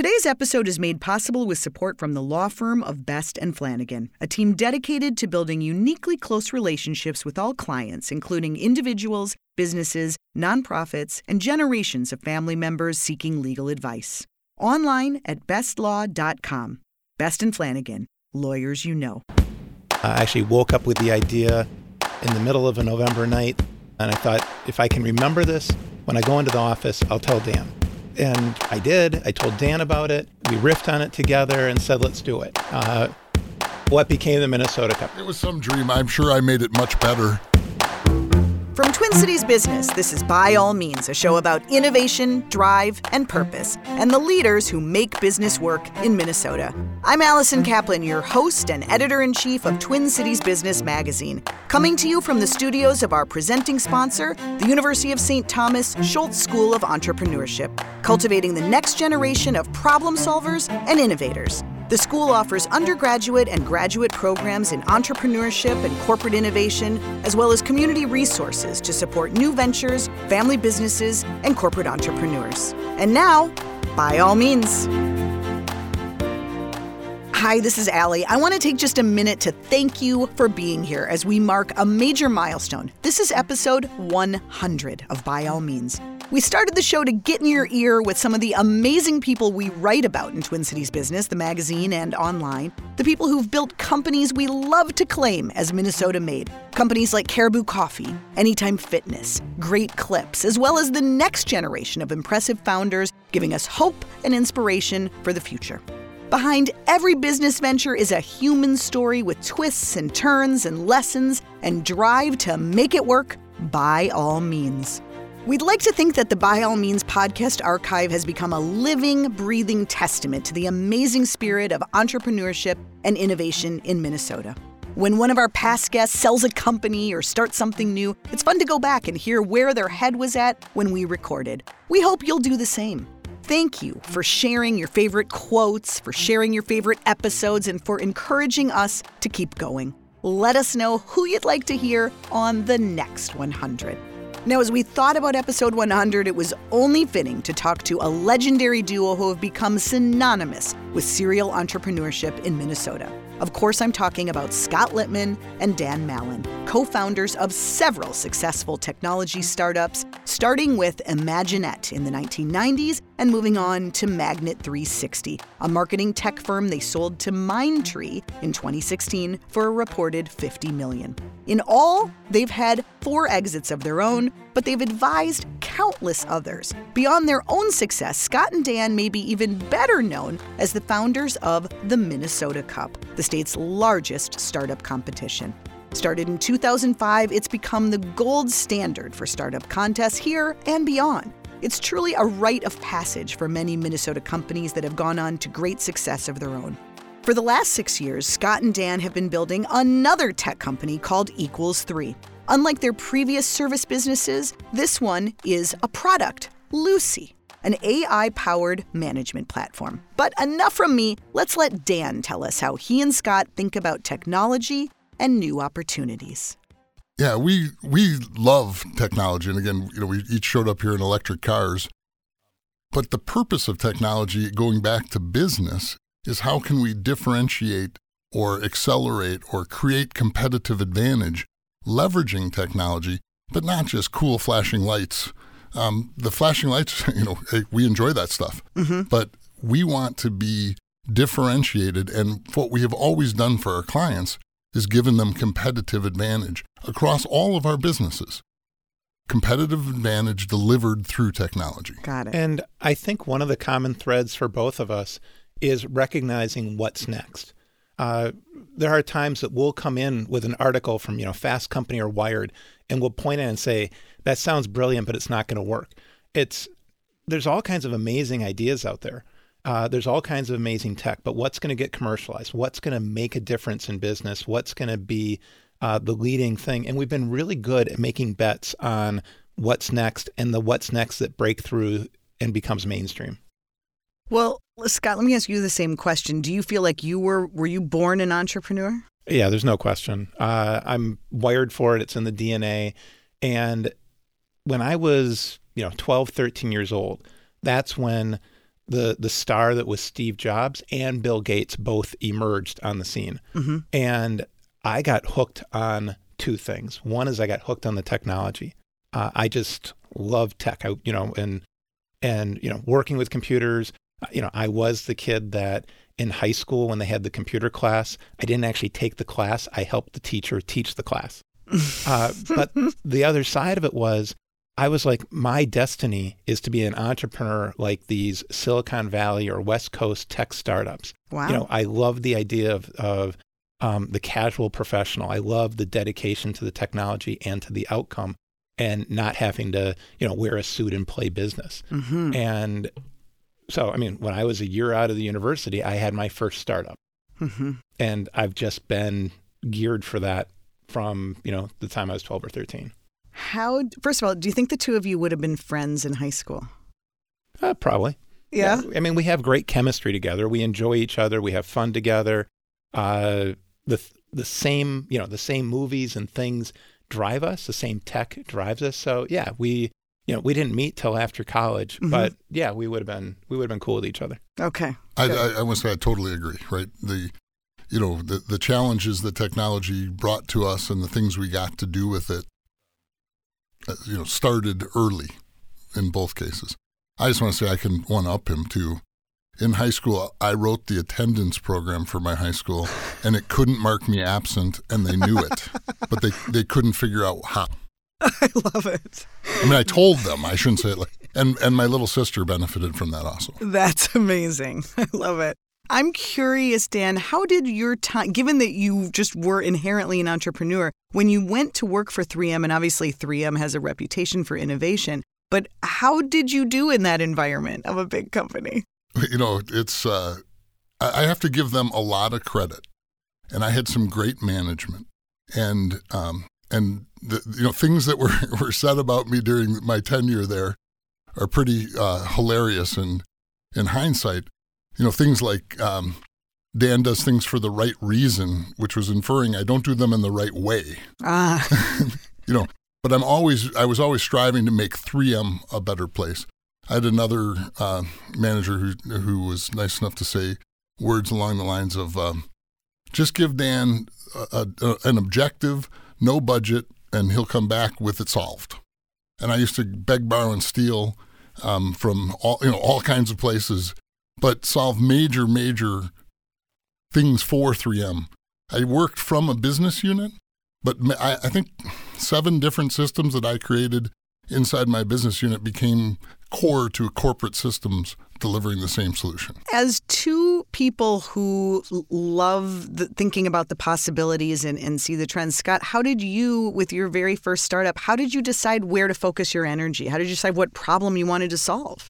Today's episode is made possible with support from the law firm of Best and Flanagan, a team dedicated to building uniquely close relationships with all clients, including individuals, businesses, nonprofits, and generations of family members seeking legal advice. Online at bestlaw.com. Best and Flanagan, lawyers you know. I actually woke up with the idea in the middle of a November night, and I thought, if I can remember this, when I go into the office, I'll tell Dan. And I did. I told Dan about it. We riffed on it together and said, let's do it. Uh, what became the Minnesota Cup? It was some dream. I'm sure I made it much better. From Twin Cities Business, this is By All Means, a show about innovation, drive, and purpose, and the leaders who make business work in Minnesota. I'm Allison Kaplan, your host and editor in chief of Twin Cities Business Magazine, coming to you from the studios of our presenting sponsor, the University of St. Thomas Schulze School of Entrepreneurship, cultivating the next generation of problem solvers and innovators. The school offers undergraduate and graduate programs in entrepreneurship and corporate innovation, as well as community resources to support new ventures, family businesses, and corporate entrepreneurs. And now, by all means. Hi, this is Allie. I want to take just a minute to thank you for being here as we mark a major milestone. This is episode 100 of By All Means. We started the show to get in your ear with some of the amazing people we write about in Twin Cities Business, the magazine, and online. The people who've built companies we love to claim as Minnesota made. Companies like Caribou Coffee, Anytime Fitness, Great Clips, as well as the next generation of impressive founders giving us hope and inspiration for the future. Behind every business venture is a human story with twists and turns and lessons and drive to make it work by all means. We'd like to think that the By All Means podcast archive has become a living, breathing testament to the amazing spirit of entrepreneurship and innovation in Minnesota. When one of our past guests sells a company or starts something new, it's fun to go back and hear where their head was at when we recorded. We hope you'll do the same. Thank you for sharing your favorite quotes, for sharing your favorite episodes, and for encouraging us to keep going. Let us know who you'd like to hear on the next 100. Now, as we thought about episode 100, it was only fitting to talk to a legendary duo who have become synonymous with serial entrepreneurship in Minnesota. Of course, I'm talking about Scott Litman and Dan Mallin, co founders of several successful technology startups, starting with Imaginet in the 1990s and moving on to Magnet 360, a marketing tech firm they sold to Mindtree in 2016 for a reported 50 million. In all, they've had four exits of their own, but they've advised countless others. Beyond their own success, Scott and Dan may be even better known as the founders of the Minnesota Cup, the state's largest startup competition. Started in 2005, it's become the gold standard for startup contests here and beyond. It's truly a rite of passage for many Minnesota companies that have gone on to great success of their own. For the last six years, Scott and Dan have been building another tech company called Equals 3. Unlike their previous service businesses, this one is a product, Lucy, an AI powered management platform. But enough from me, let's let Dan tell us how he and Scott think about technology and new opportunities. Yeah, we we love technology, and again, you know, we each showed up here in electric cars. But the purpose of technology, going back to business, is how can we differentiate or accelerate or create competitive advantage leveraging technology, but not just cool flashing lights. Um, the flashing lights, you know, we enjoy that stuff, mm-hmm. but we want to be differentiated. And what we have always done for our clients is given them competitive advantage across all of our businesses. Competitive advantage delivered through technology. Got it. And I think one of the common threads for both of us is recognizing what's next. Uh, there are times that we'll come in with an article from you know Fast Company or Wired, and we'll point it and say that sounds brilliant, but it's not going to work. It's there's all kinds of amazing ideas out there. Uh, there's all kinds of amazing tech, but what's going to get commercialized? What's going to make a difference in business? What's going to be uh, the leading thing? And we've been really good at making bets on what's next and the what's next that break through and becomes mainstream. Well, Scott, let me ask you the same question. Do you feel like you were were you born an entrepreneur? Yeah, there's no question. Uh, I'm wired for it. It's in the DNA. And when I was, you know, 12, 13 years old, that's when the the star that was Steve Jobs and Bill Gates both emerged on the scene, Mm-hmm. and I got hooked on two things. One is I got hooked on the technology. Uh, I just love tech. I, you know, and and you know, working with computers. uh, You know, I was the kid that in high school when they had the computer class, I didn't actually take the class. I helped the teacher teach the class. Uh, but the other side of it was I was like, my destiny is to be an entrepreneur like these Silicon Valley or West Coast tech startups. Wow. You know, I love the idea of, of um, the casual professional. I love the dedication to the technology and to the outcome and not having to, you know, wear a suit and play business. mm-hmm. And so, I mean, when I was a year out of the university, I had my first startup Mm-hmm. and I've just been geared for that from, you know, the time I was 12 or 13. How, first of all, do you think the two of you would have been friends in high school? Uh, probably. Yeah. I mean, we have great chemistry together. We enjoy each other. We have fun together. Uh, the the same, you know, the same movies and things drive us. The same tech drives us. So yeah, we, you know, we didn't meet till after college, Mhm. but yeah, we would have been we would have been cool with each other. Okay. I, I, I must say I totally agree. Right, the you know the the challenges that technology brought to us and the things we got to do with it, Uh, you know, started early in both cases. I just want to say I can one up him too. In high school, I wrote the attendance program for my high school, and it couldn't mark me absent, and they knew it, but they they couldn't figure out how. I love it. I mean, I told them I shouldn't say it like, and and my little sister benefited from that also. That's amazing. I love it. I'm curious, Dan, how did your time, given that you just were inherently an entrepreneur, when you went to work for 3M, and obviously 3M has a reputation for innovation, but how did you do in that environment of a big company? you know, it's uh, I have to give them a lot of credit, and I had some great management, and um, and the, you know things that were were said about me during my tenure there are pretty uh, hilarious in in hindsight. You know, things like um, Dan does things for the right reason, which was inferring I don't do them in the right way. Ah, you know, but I'm always I was always striving to make 3M a better place. I had another uh, manager who who was nice enough to say words along the lines of, um, "Just give Dan a, a, an objective, no budget, and he'll come back with it solved." And I used to beg, borrow, and steal um, from all you know all kinds of places, but solve major major things for 3M. I worked from a business unit, but I, I think seven different systems that I created inside my business unit became core to corporate systems delivering the same solution. as two people who love the, thinking about the possibilities and, and see the trends, Scott, how did you, with your very first startup, how did you decide where to focus your energy? How did you decide what problem you wanted to solve?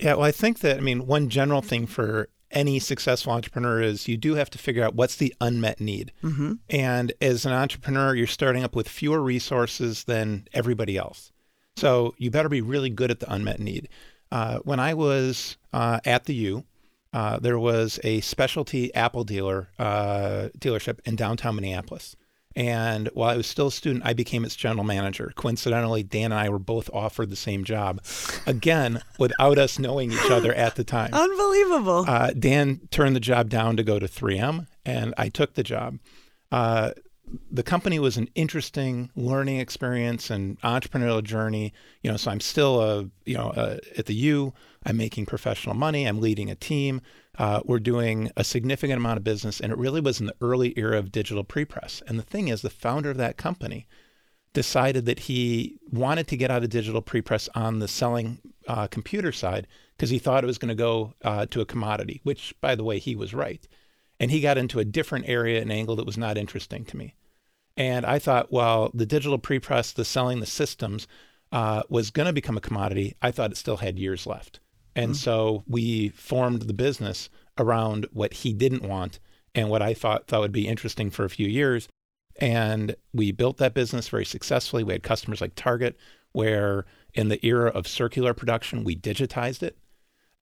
Yeah, well, I think that, I mean, one general thing for any successful entrepreneur is you do have to figure out what's the unmet need. Mm-hmm. And as an entrepreneur, you're starting up with fewer resources than everybody else. So you better be really good at the unmet need. Uh, when I was uh, at the U, uh, there was a specialty Apple dealer uh, dealership in downtown Minneapolis. And while I was still a student, I became its general manager. Coincidentally, Dan and I were both offered the same job, again, without us knowing each other at the time. Unbelievable. Uh, Dan turned the job down to go to 3M, and I took the job. Uh, the company was an interesting learning experience and entrepreneurial journey. You know, so I'm still a you know uh at the U. I'm making professional money. I'm leading a team. Uh, we're doing a significant amount of business, and it really was in the early era of digital prepress. And the thing is, the founder of that company decided that he wanted to get out of digital prepress on the selling uh, computer side because he thought it was going to go uh, to a commodity, which, by the way, he was right. And he got into a different area and angle that was not interesting to me. And I thought, well, the digital prepress, the selling the systems, uh, was going to become a commodity. I thought it still had years left. And so we formed the business around what he didn't want and what I thought thought would be interesting for a few years. And we built that business very successfully. We had customers like Target, where in the era of circular production, we digitized it.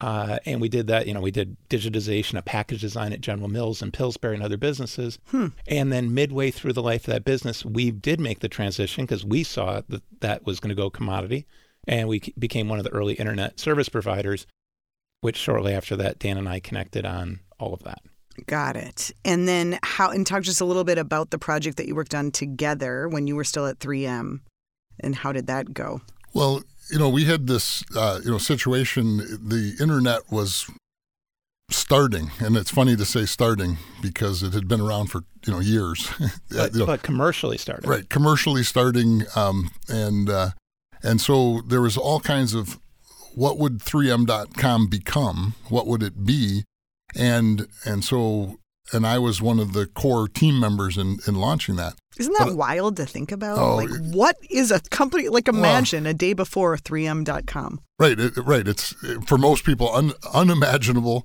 Uh, and we did that, you know, we did digitization of package design at General Mills and Pillsbury and other businesses. And then midway through the life of that business, we did make the transition because we saw that that was going to go commodity. And we c- became one of the early internet service providers. which shortly after that, Dan and I connected on all of that. Got it. And then how, and talk just a little bit about the project that you worked on together when you were still at 3M and how did that go? Well, you know, we had this, uh, you know, situation. The internet was starting, and it's funny to say starting because it had been around for you know years. But, you know, but commercially starting, right, commercially starting, um, and uh, and so there was all kinds of what would 3m.com become? What would it be? And and so and I was one of the core team members in, in launching that. Isn't that wild to think about? Oh, like, what is a company? Like, imagine a day before 3M.com. Right, it, right. It's for most people un, unimaginable,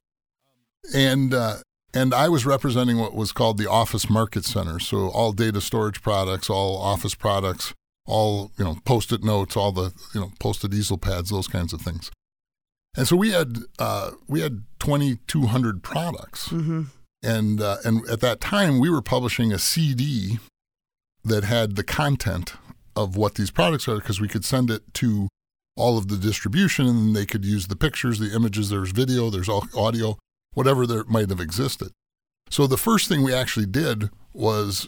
and uh, and I was representing what was called the Office Market Center. So all data storage products, all Office products, all you know, post-it notes, all the you know, post-it easel pads, those kinds of things. And so we had uh, we had 2,200 products, Mm-hmm. And uh, and at that time we were publishing a CD that had the content of what these products are because we could send it to all of the distribution and they could use the pictures, the images, there's video, there's audio, whatever there might have existed. So the first thing we actually did was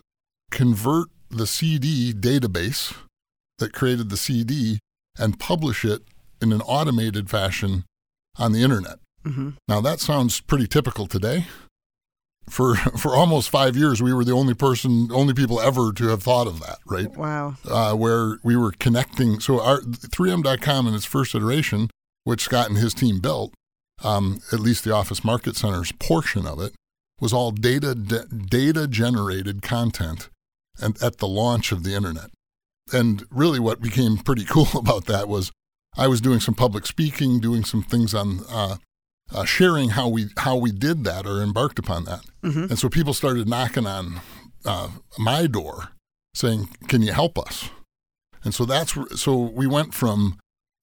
convert the CD database that created the CD and publish it in an automated fashion on the internet. Mm-hmm. Now that sounds pretty typical today. For for almost five years, we were the only person, only people ever to have thought of that, right? Wow. Uh, where we were connecting. So our 3M.com in its first iteration, which Scott and his team built, um, at least the Office Market Center's portion of it, was all data data generated content, and at the launch of the internet. And really, what became pretty cool about that was I was doing some public speaking, doing some things on uh, uh, sharing how we how we did that or embarked upon that. Mhm. And so people started knocking on uh, my door, saying, "Can you help us?" And so that's so we went from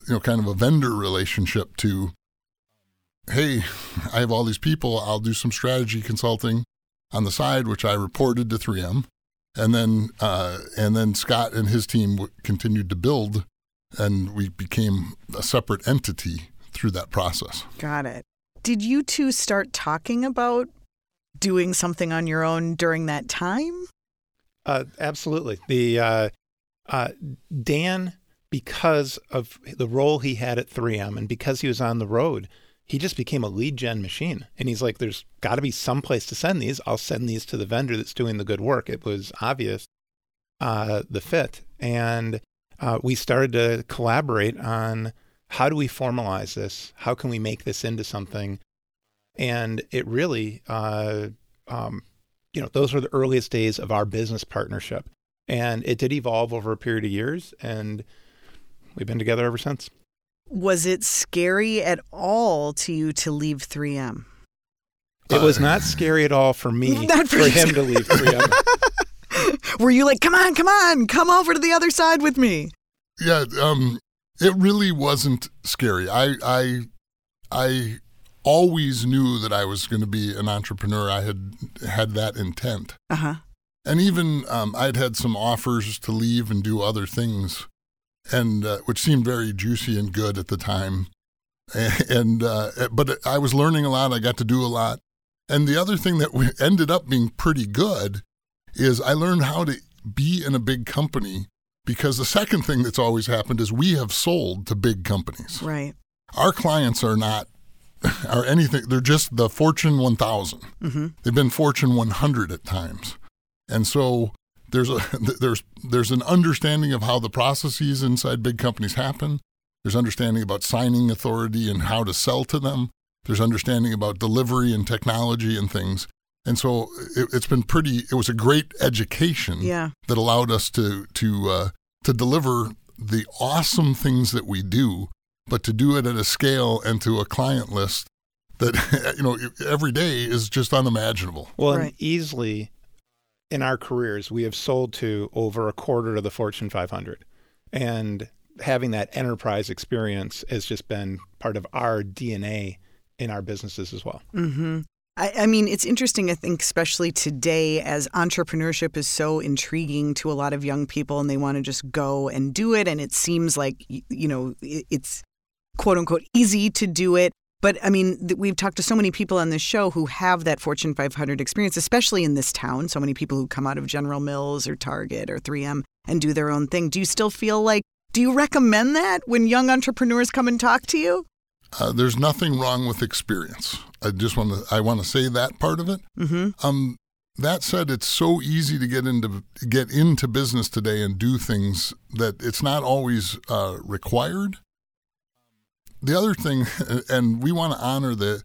you know kind of a vendor relationship to, "Hey, I have all these people. I'll do some strategy consulting on the side, which I reported to 3M." And then, uh, and then Scott and his team w- continued to build, and we became a separate entity through that process. Got it. Did you two start talking about doing something on your own during that time? Uh, absolutely. The uh, uh, Dan, because of the role he had at 3M and because he was on the road, he just became a lead gen machine. And he's like, "There's got to be some place to send these. I'll send these to the vendor that's doing the good work." It was obvious uh, the fit, and uh, we started to collaborate on how do we formalize this? How can we make this into something? And it really, uh, um, you know, those were the earliest days of our business partnership. And it did evolve over a period of years, and we've been together ever since. Was it scary at all to you to leave 3M? It was not scary at all for me Not for for him to leave 3M. Were you like, come on, come on, come over to the other side with me? Yeah, um, it really wasn't scary. I I I always knew that I was going to be an entrepreneur. I had had that intent, Uh huh. and even um, I'd had some offers to leave and do other things, and uh, which seemed very juicy and good at the time. And uh, but I was learning a lot. I got to do a lot, and the other thing that we ended up being pretty good is I learned how to be in a big company because the second thing that's always happened is we have sold to big companies. Right. Our clients are not are anything they're just the Fortune 1000. Mm-hmm. They've been Fortune 100 at times. And so there's a there's there's an understanding of how the processes inside big companies happen. There's understanding about signing authority and how to sell to them. There's understanding about delivery and technology and things. And so it, it's been pretty. It was a great education Yeah. that allowed us to to uh, to deliver the awesome things that we do, but to do it at a scale and to a client list that you know every day is just unimaginable. Well, Right. and easily in our careers, we have sold to over a quarter of the Fortune 500. And having that enterprise experience has just been part of our DNA in our businesses as well. Mm-hmm. I, I mean, it's interesting, I think, especially today, as entrepreneurship is so intriguing to a lot of young people and they want to just go and do it. And it seems like, you know, it's quote unquote easy to do it. But I mean, we've talked to so many people on this show who have that Fortune 500 experience, especially in this town. So many people who come out of General Mills or Target or 3M and do their own thing. Do you still feel like, do you recommend that when young entrepreneurs come and talk to you? Uh, there's nothing wrong with experience. I just want to I want to say that part of it. Mm-hmm. Um, that said, it's so easy to get into get into business today and do things that it's not always uh, required. The other thing, and we want to honor the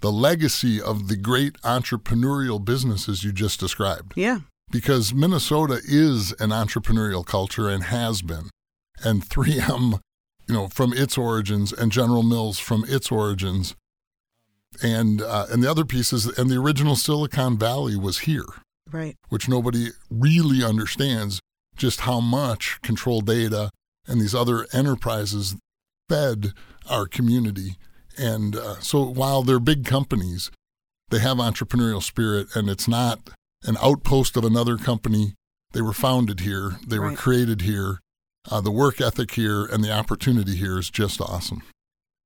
the legacy of the great entrepreneurial businesses you just described, Yeah. because Minnesota is an entrepreneurial culture and has been, and 3M, you know, from its origins, and General Mills from its origins, and uh, and the other pieces, and the original Silicon Valley was here Right. which nobody really understands just how much control data and these other enterprises fed our community. And uh, so while they're big companies, they have entrepreneurial spirit, and it's not an outpost of another company. They were founded here, they were created here. Uh, the work ethic here and the opportunity here is just awesome.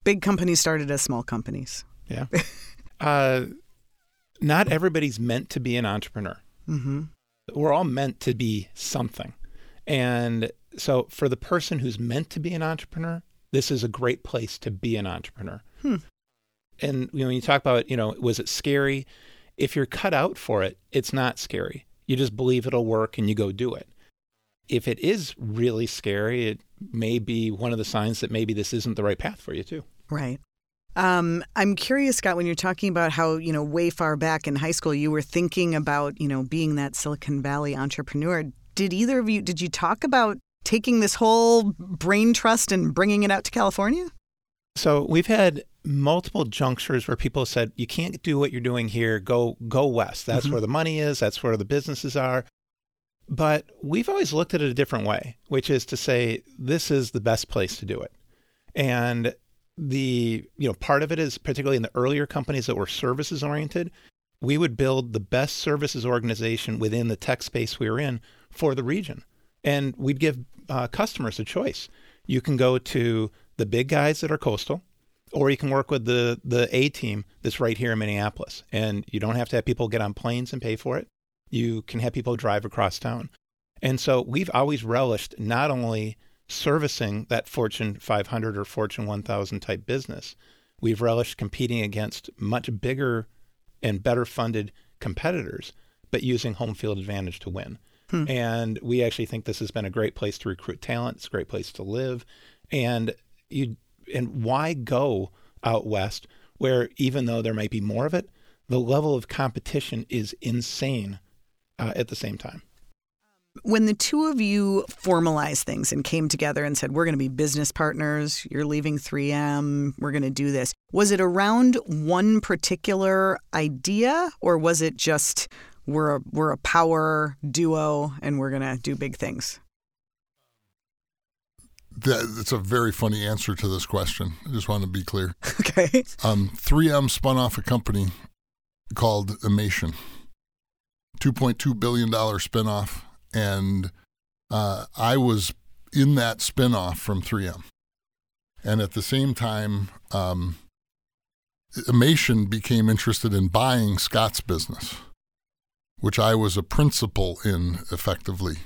Big companies started as small companies. Yeah. uh, not everybody's meant to be an entrepreneur. Mm-hmm. We're all meant to be something. And so for the person who's meant to be an entrepreneur, this is a great place to be an entrepreneur. Hmm. And you know, when you talk about, you know, was it scary? If you're cut out for it, it's not scary. You just believe it'll work and you go do it. If it is really scary, it may be one of the signs that maybe this isn't the right path for you too. Right. Um, I'm curious, Scott, when you're talking about how, you know, way far back in high school, you were thinking about, you know, being that Silicon Valley entrepreneur. Did either of you, did you talk about taking this whole brain trust and bringing it out to California? So we've had multiple junctures where people said, "You can't do what you're doing here. Go go west. That's Mhm. where the money is. That's where the businesses are." But we've always looked at it a different way, which is to say this is the best place to do it. And the you know part of it is particularly in the earlier companies that were services oriented, we would build the best services organization within the tech space we were in for the region, and we'd give uh, customers a choice. You can go to the big guys that are coastal, or you can work with the the A team that's right here in Minneapolis, and you don't have to have people get on planes and pay for it. You can have people drive across town, and so we've always relished not only servicing that Fortune 500 or Fortune 1000 type business, we've relished competing against much bigger and better funded competitors, but using home field advantage to win. Hmm. And we actually think this has been a great place to recruit talent. It's a great place to live. And you and why go out west where even though there might be more of it, the level of competition is insane uh, at the same time. When the two of you formalized things and came together and said, we're going to be business partners, you're leaving 3M, we're going to do this, was it around one particular idea or was it just we're a, we're a power duo and we're going to do big things? That, that's a very funny answer to this question. I just want to be clear. Okay. Um, 3M spun off a company called Imation, $2.2 billion spinoff. And uh, I was in that spinoff from 3M. And at the same time, um, Imation became interested in buying Scott's business, which I was a principal in effectively.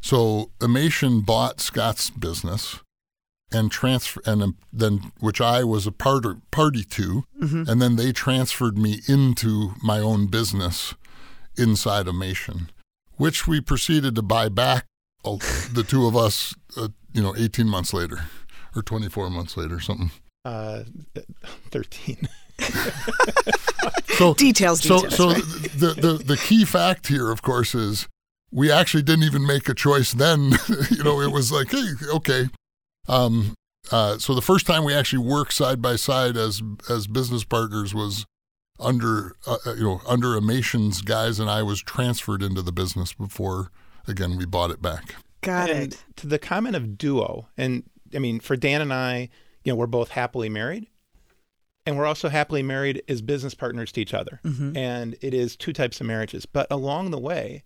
So Imation bought Scott's business and transfer and um, then which I was a part party to, Mhm. and then they transferred me into my own business inside a Imation, which we proceeded to buy back uh, the two of us, uh, you know, 18 months later or 24 months later, something. Uh, 13. So Details, so details. so right? the, the the key fact here, of course, is we actually didn't even make a choice then. you know, it was like, hey, okay. Um, uh, so the first time we actually worked side by side as as business partners was under uh, uh, you know under Imation's guys, and I was transferred into the business before again we bought it back. Got and it. to the comment of duo, and I mean, for Dan and I, you know, we're both happily married, and we're also happily married as business partners to each other. Mhm. And it is two types of marriages. But along the way,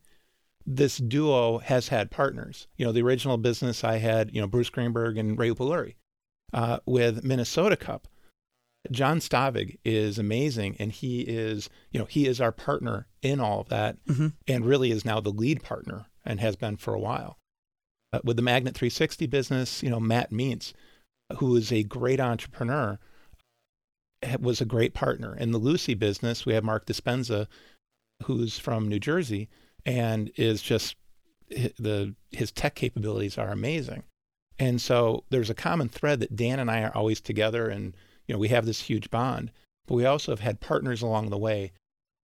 this duo has had partners. You know, the original business I had, you know, Bruce Greenberg and Ray Upaluri. Uh, with Minnesota Cup, John Stavig is amazing, and he is, you know, he is our partner in all of that, Mm-hmm. and really is now the lead partner and has been for a while. Uh, with the Magnet 360 business, you know, Matt Meents, who is a great entrepreneur, was a great partner. In the Lucy business, we have Mark Dispenza, who's from New Jersey, and is just the his tech capabilities are amazing. And so there's a common thread that Dan and I are always together, and you know we have this huge bond. But we also have had partners along the way.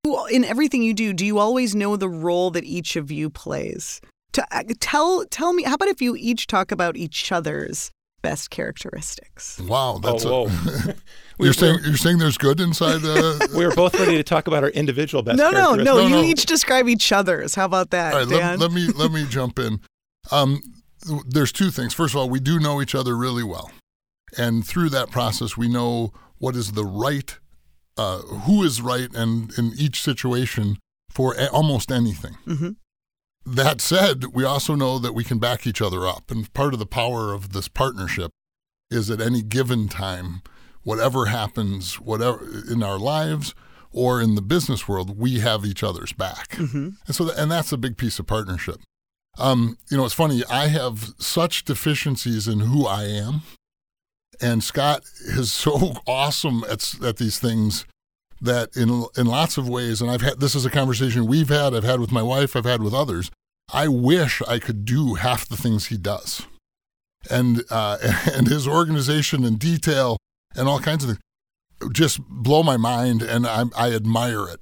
Well, In everything you do, do you always know the role that each of you plays? To, uh, tell tell me, how about if you each talk about each other's best characteristics? Wow, that's oh, a, whoa. You're saying you're saying there's good inside. Uh, we were both ready to talk about our individual best no, no, no, characteristics. You No, no. each describe each other's. How about that, All right, Dan? let, let me let me jump in. Um, there's two things. First of all, we do know each other really well, and through that process, we know what is the right, uh, who is right, and in each situation for a- almost anything. Mhm. That said, we also know that we can back each other up, and part of the power of this partnership is at any given time, whatever happens, whatever in our lives or in the business world, we have each other's back. Mhm. And so, and that's a big piece of partnership. Um, you know, it's funny. I have such deficiencies in who I am, and Scott is so awesome at at these things that in in lots of ways. And I've had this is a conversation we've had. I've had with my wife. I've had with others. I wish I could do half the things he does, and uh, and his organization and detail and all kinds of things just blow my mind, and I, I admire it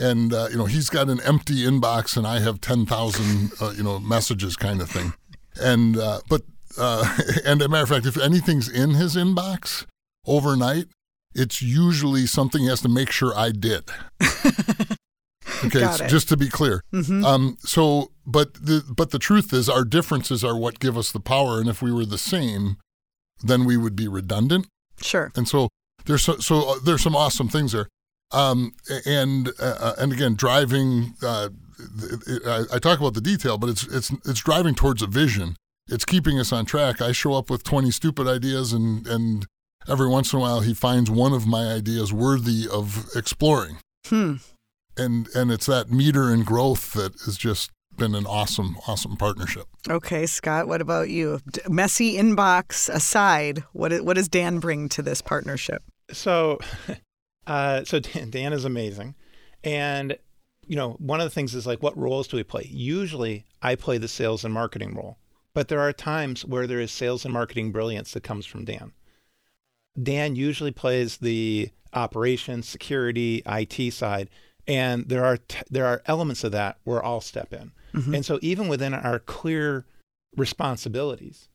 and uh, you know he's got an empty inbox and I have ten thousand uh, you know messages kind of thing, and uh, but uh, and a matter of fact, if anything's in his inbox overnight, it's usually something he has to make sure I did. Okay, so just to be clear. Mhm. Um, so, but the but the truth is, our differences are what give us the power, and if we were the same, then we would be redundant. Sure. And so there's so, so uh, there's some awesome things there. Um, and uh, uh, and again, driving. Uh, I, I talk about the detail, but it's it's it's driving towards a vision. It's keeping us on track. I show up with 20 stupid ideas, and and every once in a while, he finds one of my ideas worthy of exploring. Hmm. And and it's that meter and growth that has just been an awesome awesome partnership. Okay, Scott. What about you? D- messy inbox aside, what what does Dan bring to this partnership? So, uh, so Dan, Dan is amazing, and you know one of the things is like, what roles do we play? Usually, I play the sales and marketing role, but there are times where there is sales and marketing brilliance that comes from Dan. Dan usually plays the operations, security, IT side, and there are t- there are elements of that where I'll step in. And so, even within our clear responsibilities,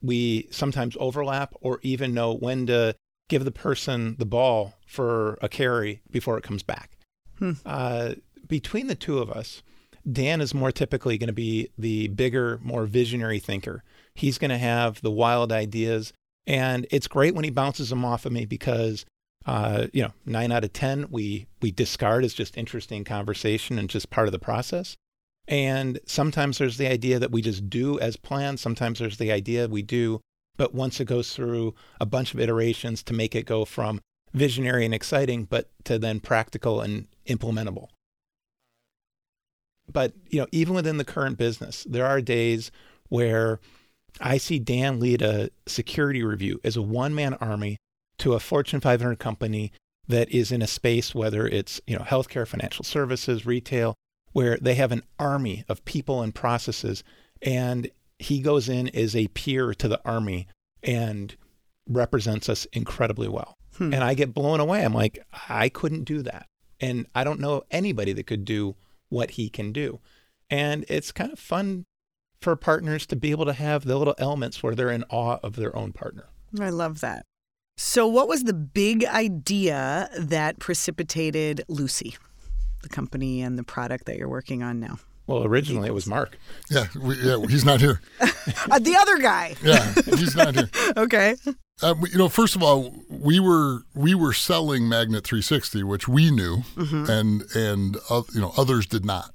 we sometimes overlap or even know when to give the person the ball for a carry before it comes back. Hmm. Uh, between the two of us, Dan is more typically going to be the bigger, more visionary thinker. He's going to have the wild ideas, and it's great when he bounces them off of me because, uh, you know, nine out of ten we we discard as just interesting conversation and just part of the process. And sometimes there's the idea that we just do as planned. Sometimes there's the idea we do, but once it goes through a bunch of iterations to make it go from visionary and exciting, but to then practical and implementable. But you know, even within the current business, there are days where I see Dan lead a security review as a one-man army to a Fortune 500 company that is in a space, whether it's you know healthcare, financial services, retail, where they have an army of people and processes, and he goes in as a peer to the army and represents us incredibly well. Hmm. And I get blown away. I'm like, I couldn't do that. And I don't know anybody that could do what he can do. And it's kind of fun for partners to be able to have the little elements where they're in awe of their own partner. I love that. So, what was the big idea that precipitated Lucy, the company and the product that you're working on now? Well, originally it was Mark. Yeah, we, yeah, he's not here. Uh, the other guy. Yeah, he's not here. Okay. Uh, you know, first of all, we were we were selling Magnet 360, which we knew, and and uh, you know others did not,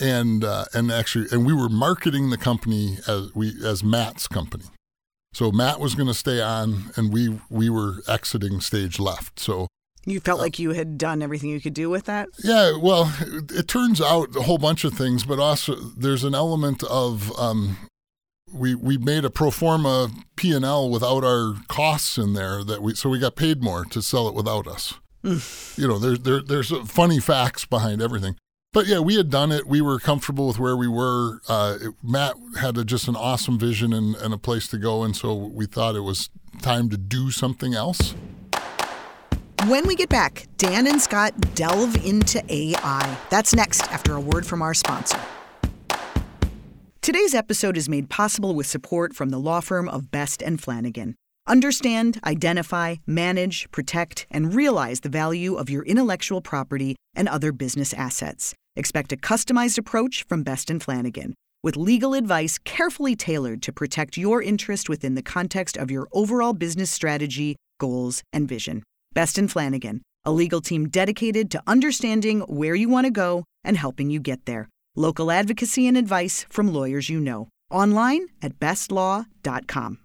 and uh, and actually, and we were marketing the company as we as Matt's company. So Matt was going to stay on, and we we were exiting stage left. So you felt like you had done everything you could do with that? Yeah, well, it, it turns out a whole bunch of things, but also there's an element of um, we we made a pro forma P and L without our costs in there that we so we got paid more to sell it without us. you know, there's there, there's funny facts behind everything. But yeah, we had done it. We were comfortable with where we were. Uh, it, Matt had a, just an awesome vision and, and a place to go, and so we thought it was time to do something else. When we get back, Dan and Scott delve into AI. That's next after a word from our sponsor. Today's episode is made possible with support from the law firm of Best and Flanagan. Understand, identify, manage, protect, and realize the value of your intellectual property and other business assets. Expect a customized approach from Best and Flanagan, with legal advice carefully tailored to protect your interest within the context of your overall business strategy, goals, and vision. Best and Flanagan, a legal team dedicated to understanding where you want to go and helping you get there. Local advocacy and advice from lawyers you know. Online at bestlaw.com.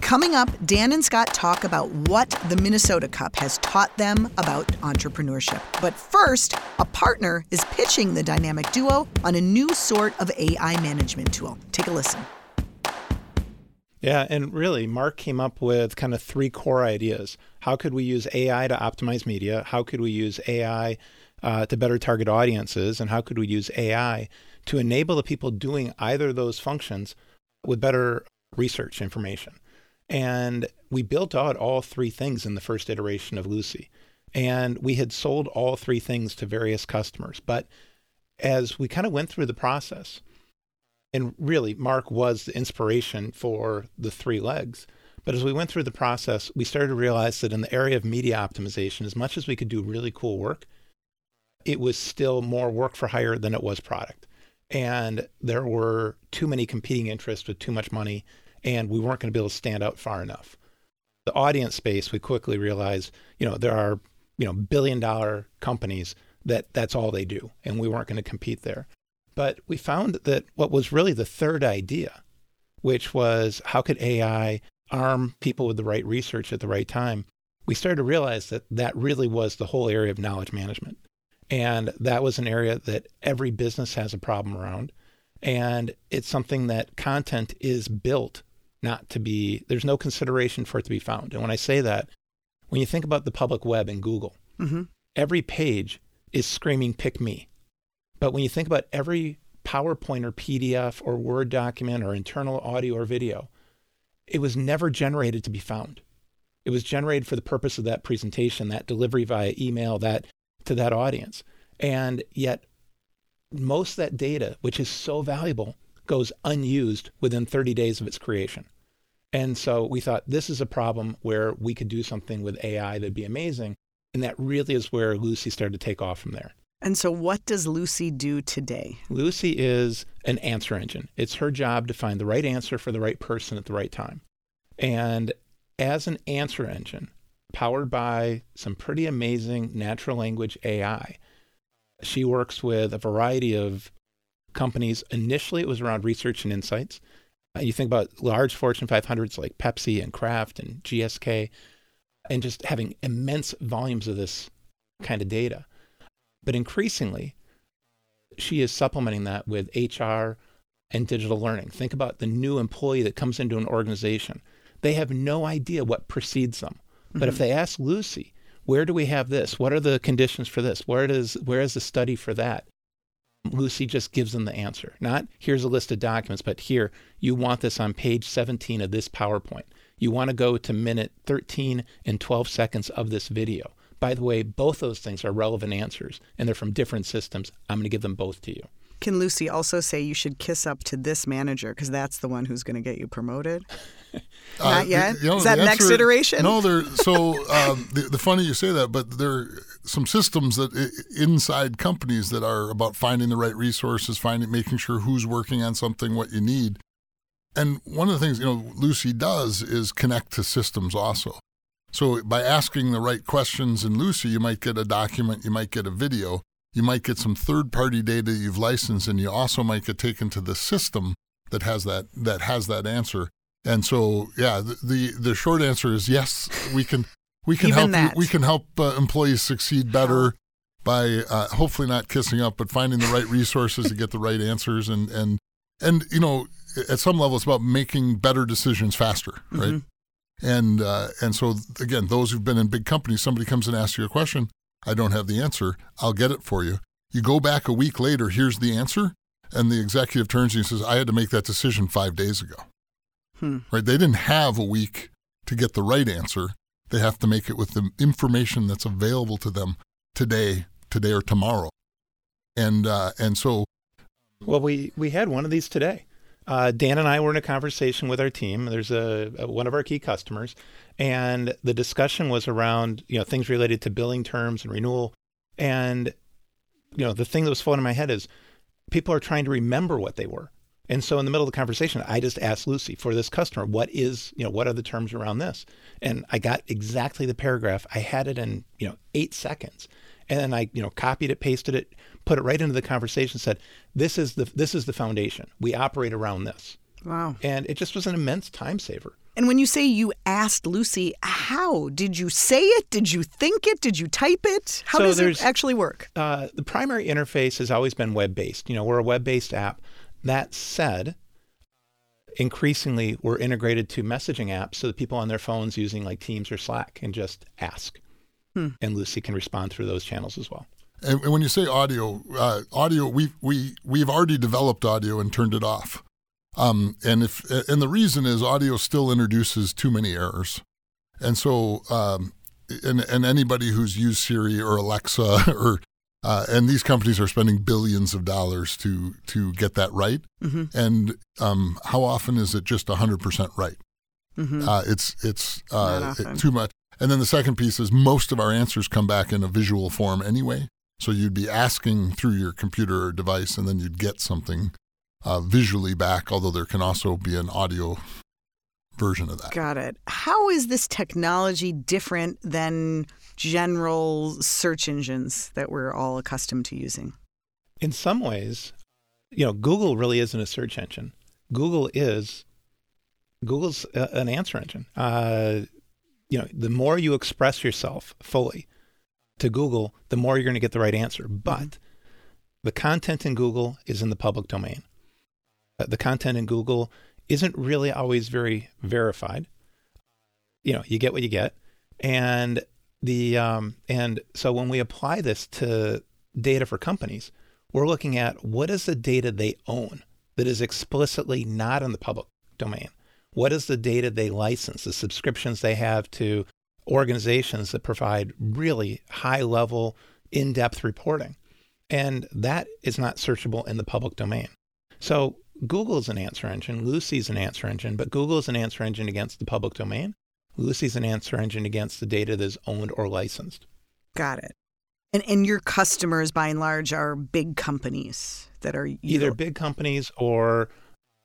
Coming up, Dan and Scott talk about what the Minnesota Cup has taught them about entrepreneurship. But first, a partner is pitching the dynamic duo on a new sort of AI management tool. Take a listen. Yeah, and really, Mark came up with kind of three core ideas. How could we use AI to optimize media? How could we use AI uh, to better target audiences? And how could we use AI to enable the people doing either of those functions with better research information? And we built out all three things in the first iteration of Lucy. And we had sold all three things to various customers. But as we kind of went through the process, and really, Mark was the inspiration for the three legs. But as we went through the process, we started to realize that in the area of media optimization, as much as we could do really cool work, it was still more work for hire than it was product. And there were too many competing interests with too much money and we weren't going to be able to stand out far enough. The audience space, we quickly realized, you know, there are, you know, billion dollar companies that that's all they do, and we weren't going to compete there. But we found that what was really the third idea, which was how could AI arm people with the right research at the right time, we started to realize that that really was the whole area of knowledge management. And that was an area that every business has a problem around. And it's something that content is built not to be, there's no consideration for it to be found. And when I say that, when you think about the public web and Google, mm-hmm. every page is screaming, pick me. But when you think about every PowerPoint or PDF or Word document or internal audio or video, it was never generated to be found. It was generated for the purpose of that presentation, that delivery via email, that to that audience. And yet most of that data, which is so valuable, goes unused within 30 days of its creation. And so we thought this is a problem where we could do something with AI that'd be amazing. And that really is where Lucy started to take off from there. And so, what does Lucy do today? Lucy is an answer engine. It's her job to find the right answer for the right person at the right time. And as an answer engine, powered by some pretty amazing natural language AI, she works with a variety of companies. Initially, it was around research and insights. Uh, you think about large Fortune 500s like Pepsi and Kraft and GSK, and just having immense volumes of this kind of data. But increasingly, she is supplementing that with HR and digital learning. Think about the new employee that comes into an organization. They have no idea what precedes them. But mm-hmm. if they ask Lucy, where do we have this? What are the conditions for this? Where does where is the study for that? Lucy just gives them the answer. Not here's a list of documents, but here you want this on page 17 of this PowerPoint. You want to go to minute 13 and 12 seconds of this video. By the way, both those things are relevant answers and they're from different systems. I'm going to give them both to you. Can Lucy also say you should kiss up to this manager because that's the one who's going to get you promoted? Not uh, yet. You know, Is that next iteration? No, there. So um, the, the funny you say that, but there are some systems that inside companies that are about finding the right resources, finding, making sure who's working on something, what you need. And one of the things you know Lucy does is connect to systems also. So by asking the right questions in Lucy, you might get a document, you might get a video, you might get some third party data you've licensed and you also might get taken to the system that has that that has that answer And so, yeah, the, the the short answer is yes. We can we can help that. we can help uh, employees succeed better by uh, hopefully not kissing up, but finding the right resources to get the right answers and and and you know at some level it's about making better decisions faster, right? Mm-hmm. And uh, and so again, those who've been in big companies, somebody comes and asks you a question, I don't have the answer, I'll get it for you. You go back a week later, here's the answer, and the executive turns to you and says, I had to make that decision five days ago. Hmm. Right? They didn't have a week to get the right answer. They have to make it with the information that's available to them today, today or tomorrow. And uh, and so Well, we we had one of these today. Uh, Dan and I were in a conversation with our team. There's a, a one of our key customers, and the discussion was around you know things related to billing terms and renewal. And you know the thing that was floating in my head is people are trying to remember what they were. And so in the middle of the conversation, I just asked Lucy for this customer, what is, you know, what are the terms around this? And I got exactly the paragraph. I had it in, you know, eight seconds. And then I, you know, copied it, pasted it, put it right into the conversation, said, this is the this is the foundation. We operate around this. Wow. And it just was an immense time saver. And when you say you asked Lucy, how did you say it? Did you think it? Did you type it? How So does it actually work? Uh, the primary interface has always been web based. You know, we're a web based app. That said, increasingly we're integrated to messaging apps so that people on their phones using like Teams or Slack can just ask. And Lucy can respond through those channels as well. And and when you say audio, uh, audio, we we we've already developed audio and turned it off. Um, and if and the reason is audio still introduces too many errors, and so um, and and anybody who's used Siri or Alexa or uh, and these companies are spending billions of dollars to to get that right. Mm-hmm. And um, how often is it just hundred percent right? Mm-hmm. Uh, it's it's uh, often. too much. And then the second piece is most of our answers come back in a visual form anyway. So you'd be asking through your computer or device, and then you'd get something uh, visually back. Although there can also be an audio version of that. Got it. How is this technology different than general search engines that we're all accustomed to using? In some ways, you know, Google really isn't a search engine. Google is Google's a, an answer engine. Uh, you know, the more you express yourself fully to Google, the more you're going to get the right answer. But the content in Google is in the public domain. Uh, The content in Google isn't really always very verified. You know, you get what you get, and the um, and so when we apply this to data for companies, we're looking at what is the data they own that is explicitly not in the public domain. What is the data they license, the subscriptions they have to organizations that provide really high level, in depth reporting? And that is not searchable in the public domain. So Google is an answer engine, Lucy's an answer engine, but Google is an answer engine against the public domain. Lucy's an answer engine against the data that is owned or licensed. Got it. And and your customers, by and large, are big companies that are either big companies or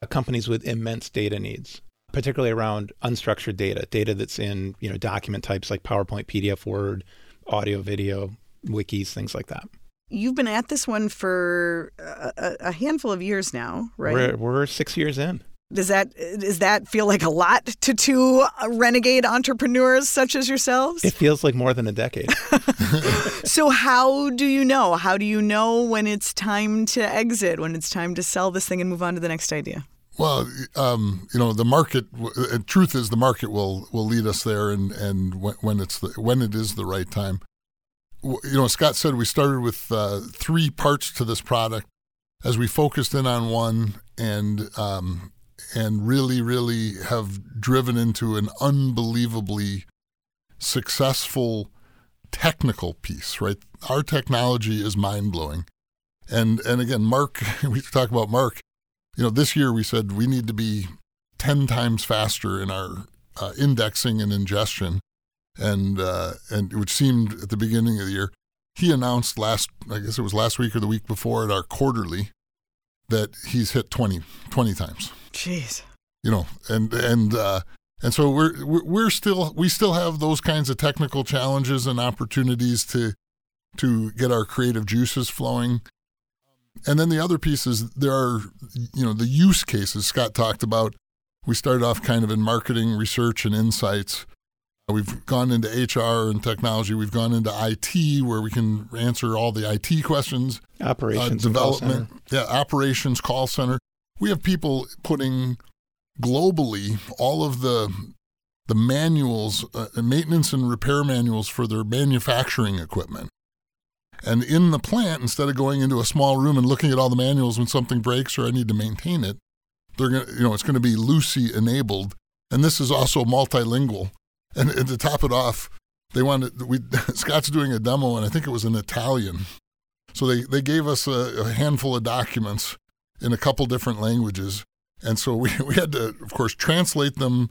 uh, companies with immense data needs, particularly around unstructured data, data that's in you know document types like PowerPoint, PDF, Word, audio, video, wikis, things like that. You've been at this one for a, a- handful of years now, right? We're we're six years in. Does that does that feel like a lot to two renegade entrepreneurs such as yourselves? It feels like more than a decade. so how do you know? How do you know when it's time to exit? When it's time to sell this thing and move on to the next idea? Well, um, you know, the market. Uh, truth is, the market will will lead us there, and and when, when it's the, when it is the right time. You know, Scott said we started with uh, three parts to this product. As we focused in on one, and um, and really, really have driven into an unbelievably successful technical piece. Right, our technology is mind blowing, and and again, Mark. We talk about Mark you know, this year we said we need to be 10 times faster in our uh, indexing and ingestion, and, uh, and which seemed at the beginning of the year. He announced last, I guess it was last week or the week before at our quarterly, that he's hit 20, 20 times. Jeez. You know, and and uh, and so we're we're we're still we still have those kinds of technical challenges and opportunities to to get our creative juices flowing. And then the other piece is there are, you know, the use cases Scott talked about We started off kind of in marketing, research, and insights. We've gone into HR and technology. We've gone into IT, where we can answer all the IT questions. Operations, uh, and call development, center. yeah, operations, call center. We have people putting globally all of the the manuals, uh, maintenance and repair manuals for their manufacturing equipment. And in the plant, instead of going into a small room and looking at all the manuals when something breaks or I need to maintain it, they're going to, you know, it's going to be Lucy enabled. And this is also multilingual. And, and to top it off, they wanted, we, Scott's doing a demo, and I think it was in Italian. So they, they gave us a, a handful of documents in a couple different languages. And so we, we had to, of course, translate them,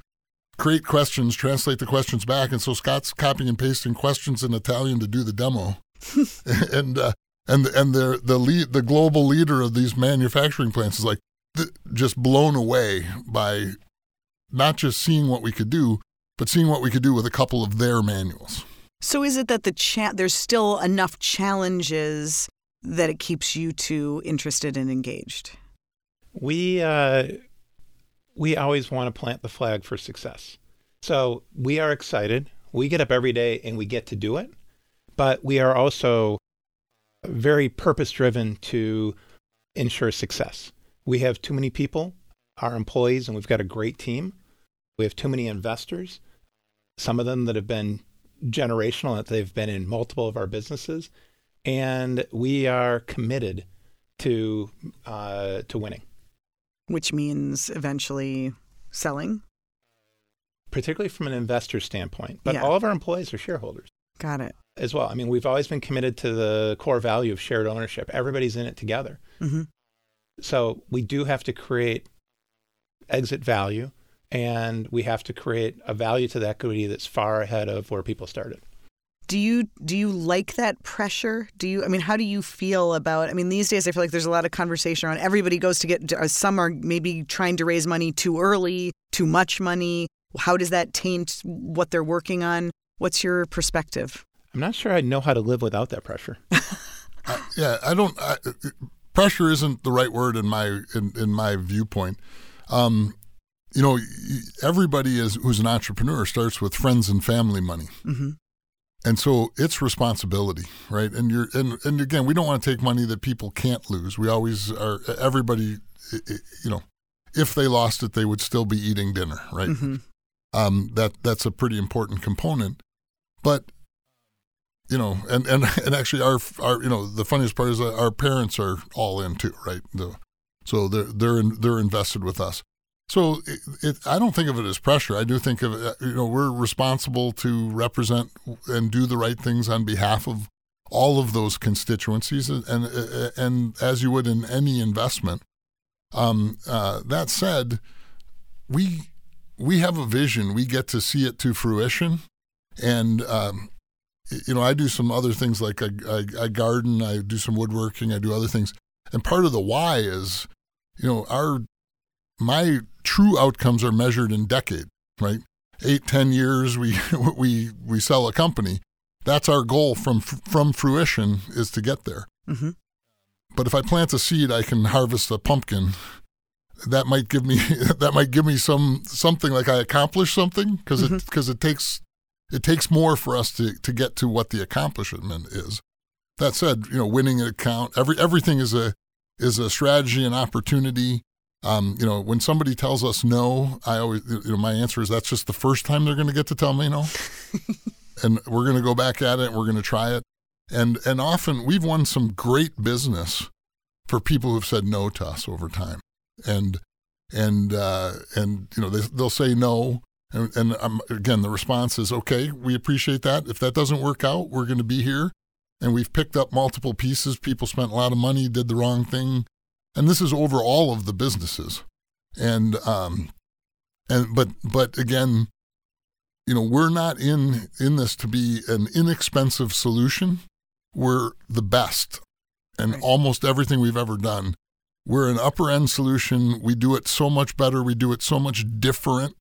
create questions, translate the questions back. And so Scott's copying and pasting questions in Italian to do the demo. and uh, and and the the lead, the global leader of these manufacturing plants is like th- just blown away by not just seeing what we could do, but seeing what we could do with a couple of their manuals. So is it that the cha- there's still enough challenges that it keeps you two interested and engaged? We uh, we always want to plant the flag for success. So we are excited. We get up every day and we get to do it, but we are also very purpose driven to ensure success. We have too many people, our employees, and we've got a great team. We have too many investors, some of them that have been generational, that they've been in multiple of our businesses, and we are committed to uh, to winning. Which means eventually selling. particularly from an investor standpoint. But Yeah. all of our employees are shareholders Got it. As well. I mean, we've always been committed to the core value of shared ownership. Everybody's in it together. hmm So we do have to create exit value and we have to create a value to the equity that's far ahead of where people started. Do you do you like that pressure? Do you? I mean, how do you feel about? I mean, these days I feel like there's a lot of conversation around. Everybody goes to get. uh, Some are maybe trying to raise money too early, too much money. How does that taint what they're working on? What's your perspective? I'm not sure I know how to live without that pressure. I, yeah, I don't. I, pressure isn't the right word in my in, in my viewpoint. Um, you know, everybody is who's an entrepreneur starts with friends and family money, hmm and so it's responsibility, right? And you're and and again, we don't want to take money that people can't lose. We always are. Everybody, i- i- you know, if they lost it, they would still be eating dinner, right? hmm um, that that's a pretty important component. But you know, and and and actually, our our you know the funniest part is that our parents are all in too, right? The, so they're they're in, they're invested with us. So it, it, I don't think of it as pressure. I do think of it, you know, we're responsible to represent and do the right things on behalf of all of those constituencies, and and, and as you would in any investment. Um, uh, that said, we we have a vision. We get to see it to fruition, and um, you know, I do some other things like I, I, I garden, I do some woodworking, I do other things, and part of the why is, you know, our my true outcomes are measured in decade, right? Eight, ten years, we we we sell a company. That's our goal from from fruition is to get there. hmm But if I plant a seed, I can harvest a pumpkin. That might give me that might give me some something like I accomplished something because it because it takes it takes more for us to to get to what the accomplishment is. That said, you know, winning an account, every everything is a is a strategy and opportunity. Um, you know, when somebody tells us no, I always you know my answer is that's just the first time they're going to get to tell me no, and we're going to go back at it. and We're going to try it, and and often we've won some great business for people who've said no to us over time, and and uh, and you know they they'll say no, and, and um, again the response is okay, we appreciate that. If that doesn't work out, we're going to be here, and we've picked up multiple pieces. People spent a lot of money, did the wrong thing, and this is over all of the businesses, and um, and but but again, you know we're not in in this to be an inexpensive solution. We're the best, and Right. almost everything we've ever done. We're an upper end solution. We do it so much better. We do it so much different.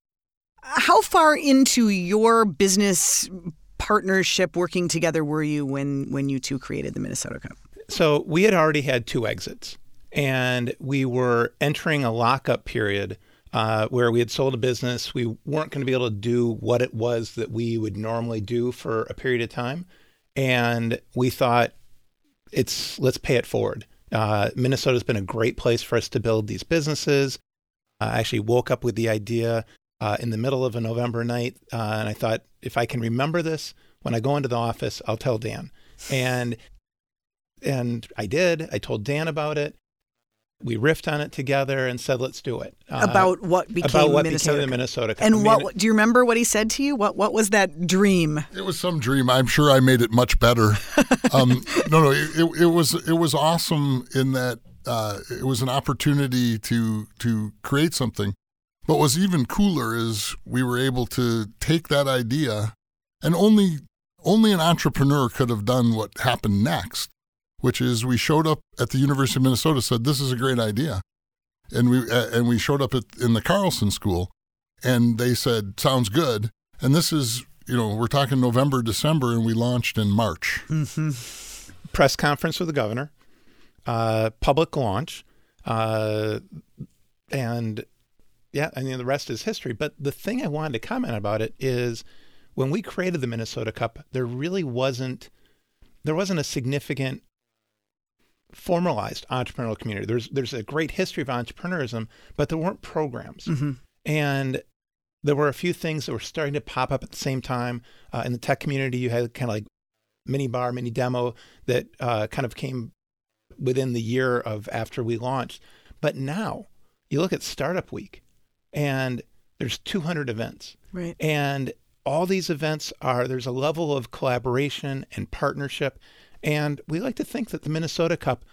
How far into your business partnership working together were you when when you two created the Minnesota Cup? So we had already had two exits, and we were entering a lockup period uh, where we had sold a business. We weren't going to be able to do what it was that we would normally do for a period of time. And we thought, it's let's pay it forward. Uh, Minnesota's been a great place for us to build these businesses. I actually woke up with the idea uh, in the middle of a November night, uh, and I thought, if I can remember this when I go into the office, I'll tell Dan. And and I did. I told Dan about it. We riffed on it together and said, "Let's do it." Uh, about what became about what Minnesota. became the Minnesota Cup. and I mean, what do you remember? What he said to you? What what was that dream? It was some dream. I'm sure I made it much better. Um, no, no, it, it, it was it was awesome in that uh, it was an opportunity to to create something. But what's even cooler is we were able to take that idea, and only only an entrepreneur could have done what happened next, which is we showed up at the University of Minnesota, said this is a great idea, and we uh, and we showed up at, in the Carlson School, and they said sounds good, and this is you know we're talking November December, and we launched in March. press conference with the governor, uh, public launch, uh, and yeah, I mean the rest is history. But the thing I wanted to comment about it is when we created the Minnesota Cup, there really wasn't there wasn't a significant formalized entrepreneurial community. There's there's a great history of entrepreneurism, but there weren't programs, and there were a few things that were starting to pop up at the same time uh, in the tech community. You had kind of like Minnebar, mini demo that uh, kind of came within the year of after we launched. But now you look at Startup Week, and there's 200 events, Right. and all these events are there's a level of collaboration and partnership, and we like to think that the Minnesota Cup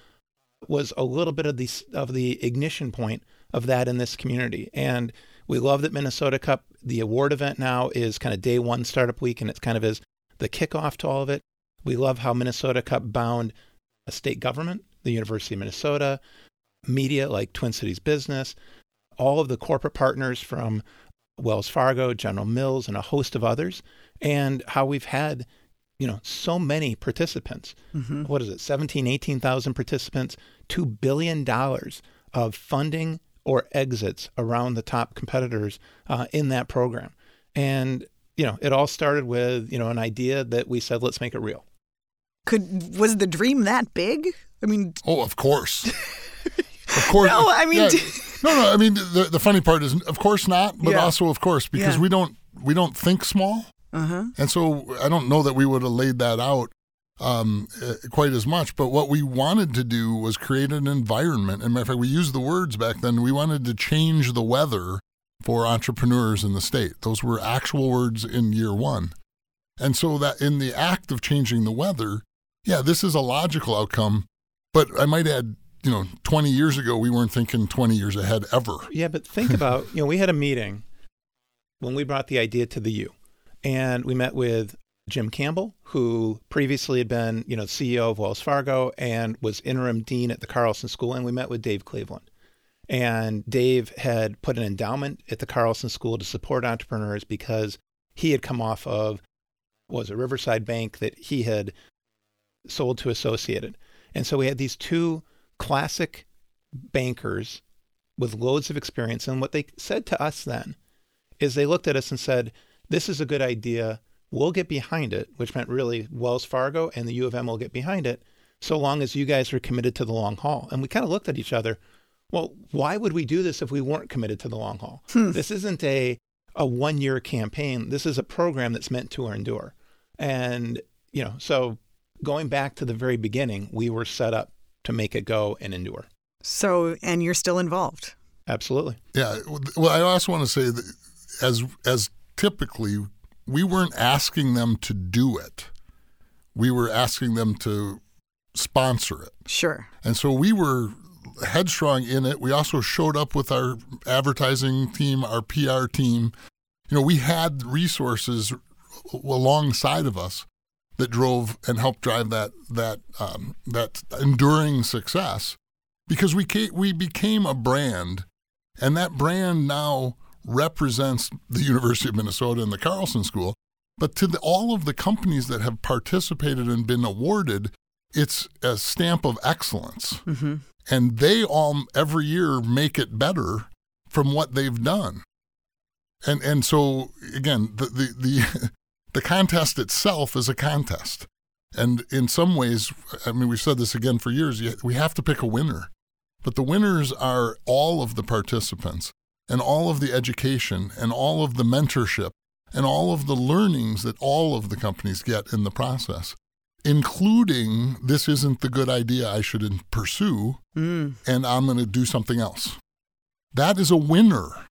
was a little bit of the of the ignition point of that in this community. And we love that Minnesota Cup, the award event now is kind of day one startup week, and it's kind of is the kickoff to all of it. We love how Minnesota Cup bound a state government, the University of Minnesota, media like Twin Cities Business, all of the corporate partners from Wells Fargo, General Mills, and a host of others, and how we've had, you know, so many participants. What is it, 17, 18,000 participants, $2 billion of funding or exits around the top competitors uh, in that program. And, you know, it all started with, you know, an idea that we said, let's make it real. Could was the dream that big? I mean, Oh, of course. of course. No, I mean- no, no. I mean, the the funny part is, of course not, but Yeah. also of course because Yeah. we don't we don't think small, uh huh. and so I don't know that we would have laid that out um, uh, quite as much. But what we wanted to do was create an environment. And matter of fact, we used the words back then. We wanted to change the weather for entrepreneurs in the state. Those were actual words in year one. And so that in the act of changing the weather, yeah, this is a logical outcome. But I might add, you know, 20 years ago, we weren't thinking 20 years ahead ever. Yeah, but think about, you know, we had a meeting when we brought the idea to the U, and we met with Jim Campbell, who previously had been, you know, CEO of Wells Fargo and was interim dean at the Carlson School, and we met with Dave Cleveland. And Dave had put an endowment at the Carlson School to support entrepreneurs because he had come off of was a Riverside Bank that he had sold to Associated. And so we had these two classic bankers with loads of experience. And what they said to us then is they looked at us and said, This is a good idea. We'll get behind it, which meant really Wells Fargo and the U of M will get behind it, so long as you guys are committed to the long haul. And we kind of looked at each other. Well, why would we do this if we weren't committed to the long haul? Hmm. This isn't a a one year campaign. This is a program that's meant to endure. And, you know, so going back to the very beginning, we were set up to make it go and endure. So, and you're still involved. Absolutely. Yeah. Well, I also want to say that as as typically we weren't asking them to do it. We were asking them to sponsor it. Sure. And so we were headstrong in it. We also showed up with our advertising team, our PR team. You know, we had resources alongside of us that drove and helped drive that that um, that enduring success because we ca- we became a brand, and that brand now represents the University of Minnesota and the Carlson School. But to the, all of the companies that have participated and been awarded, it's a stamp of excellence. Mm-hmm. And they all every year make it better from what they've done. And and so again, the the the, the contest itself is a contest. And in some ways, I mean, we've said this again for years, we have to pick a winner. But the winners are all of the participants and all of the education and all of the mentorship and all of the learnings that all of the companies get in the process, including this isn't the good idea I should pursue, mm. and I'm going to do something else. That is a winner.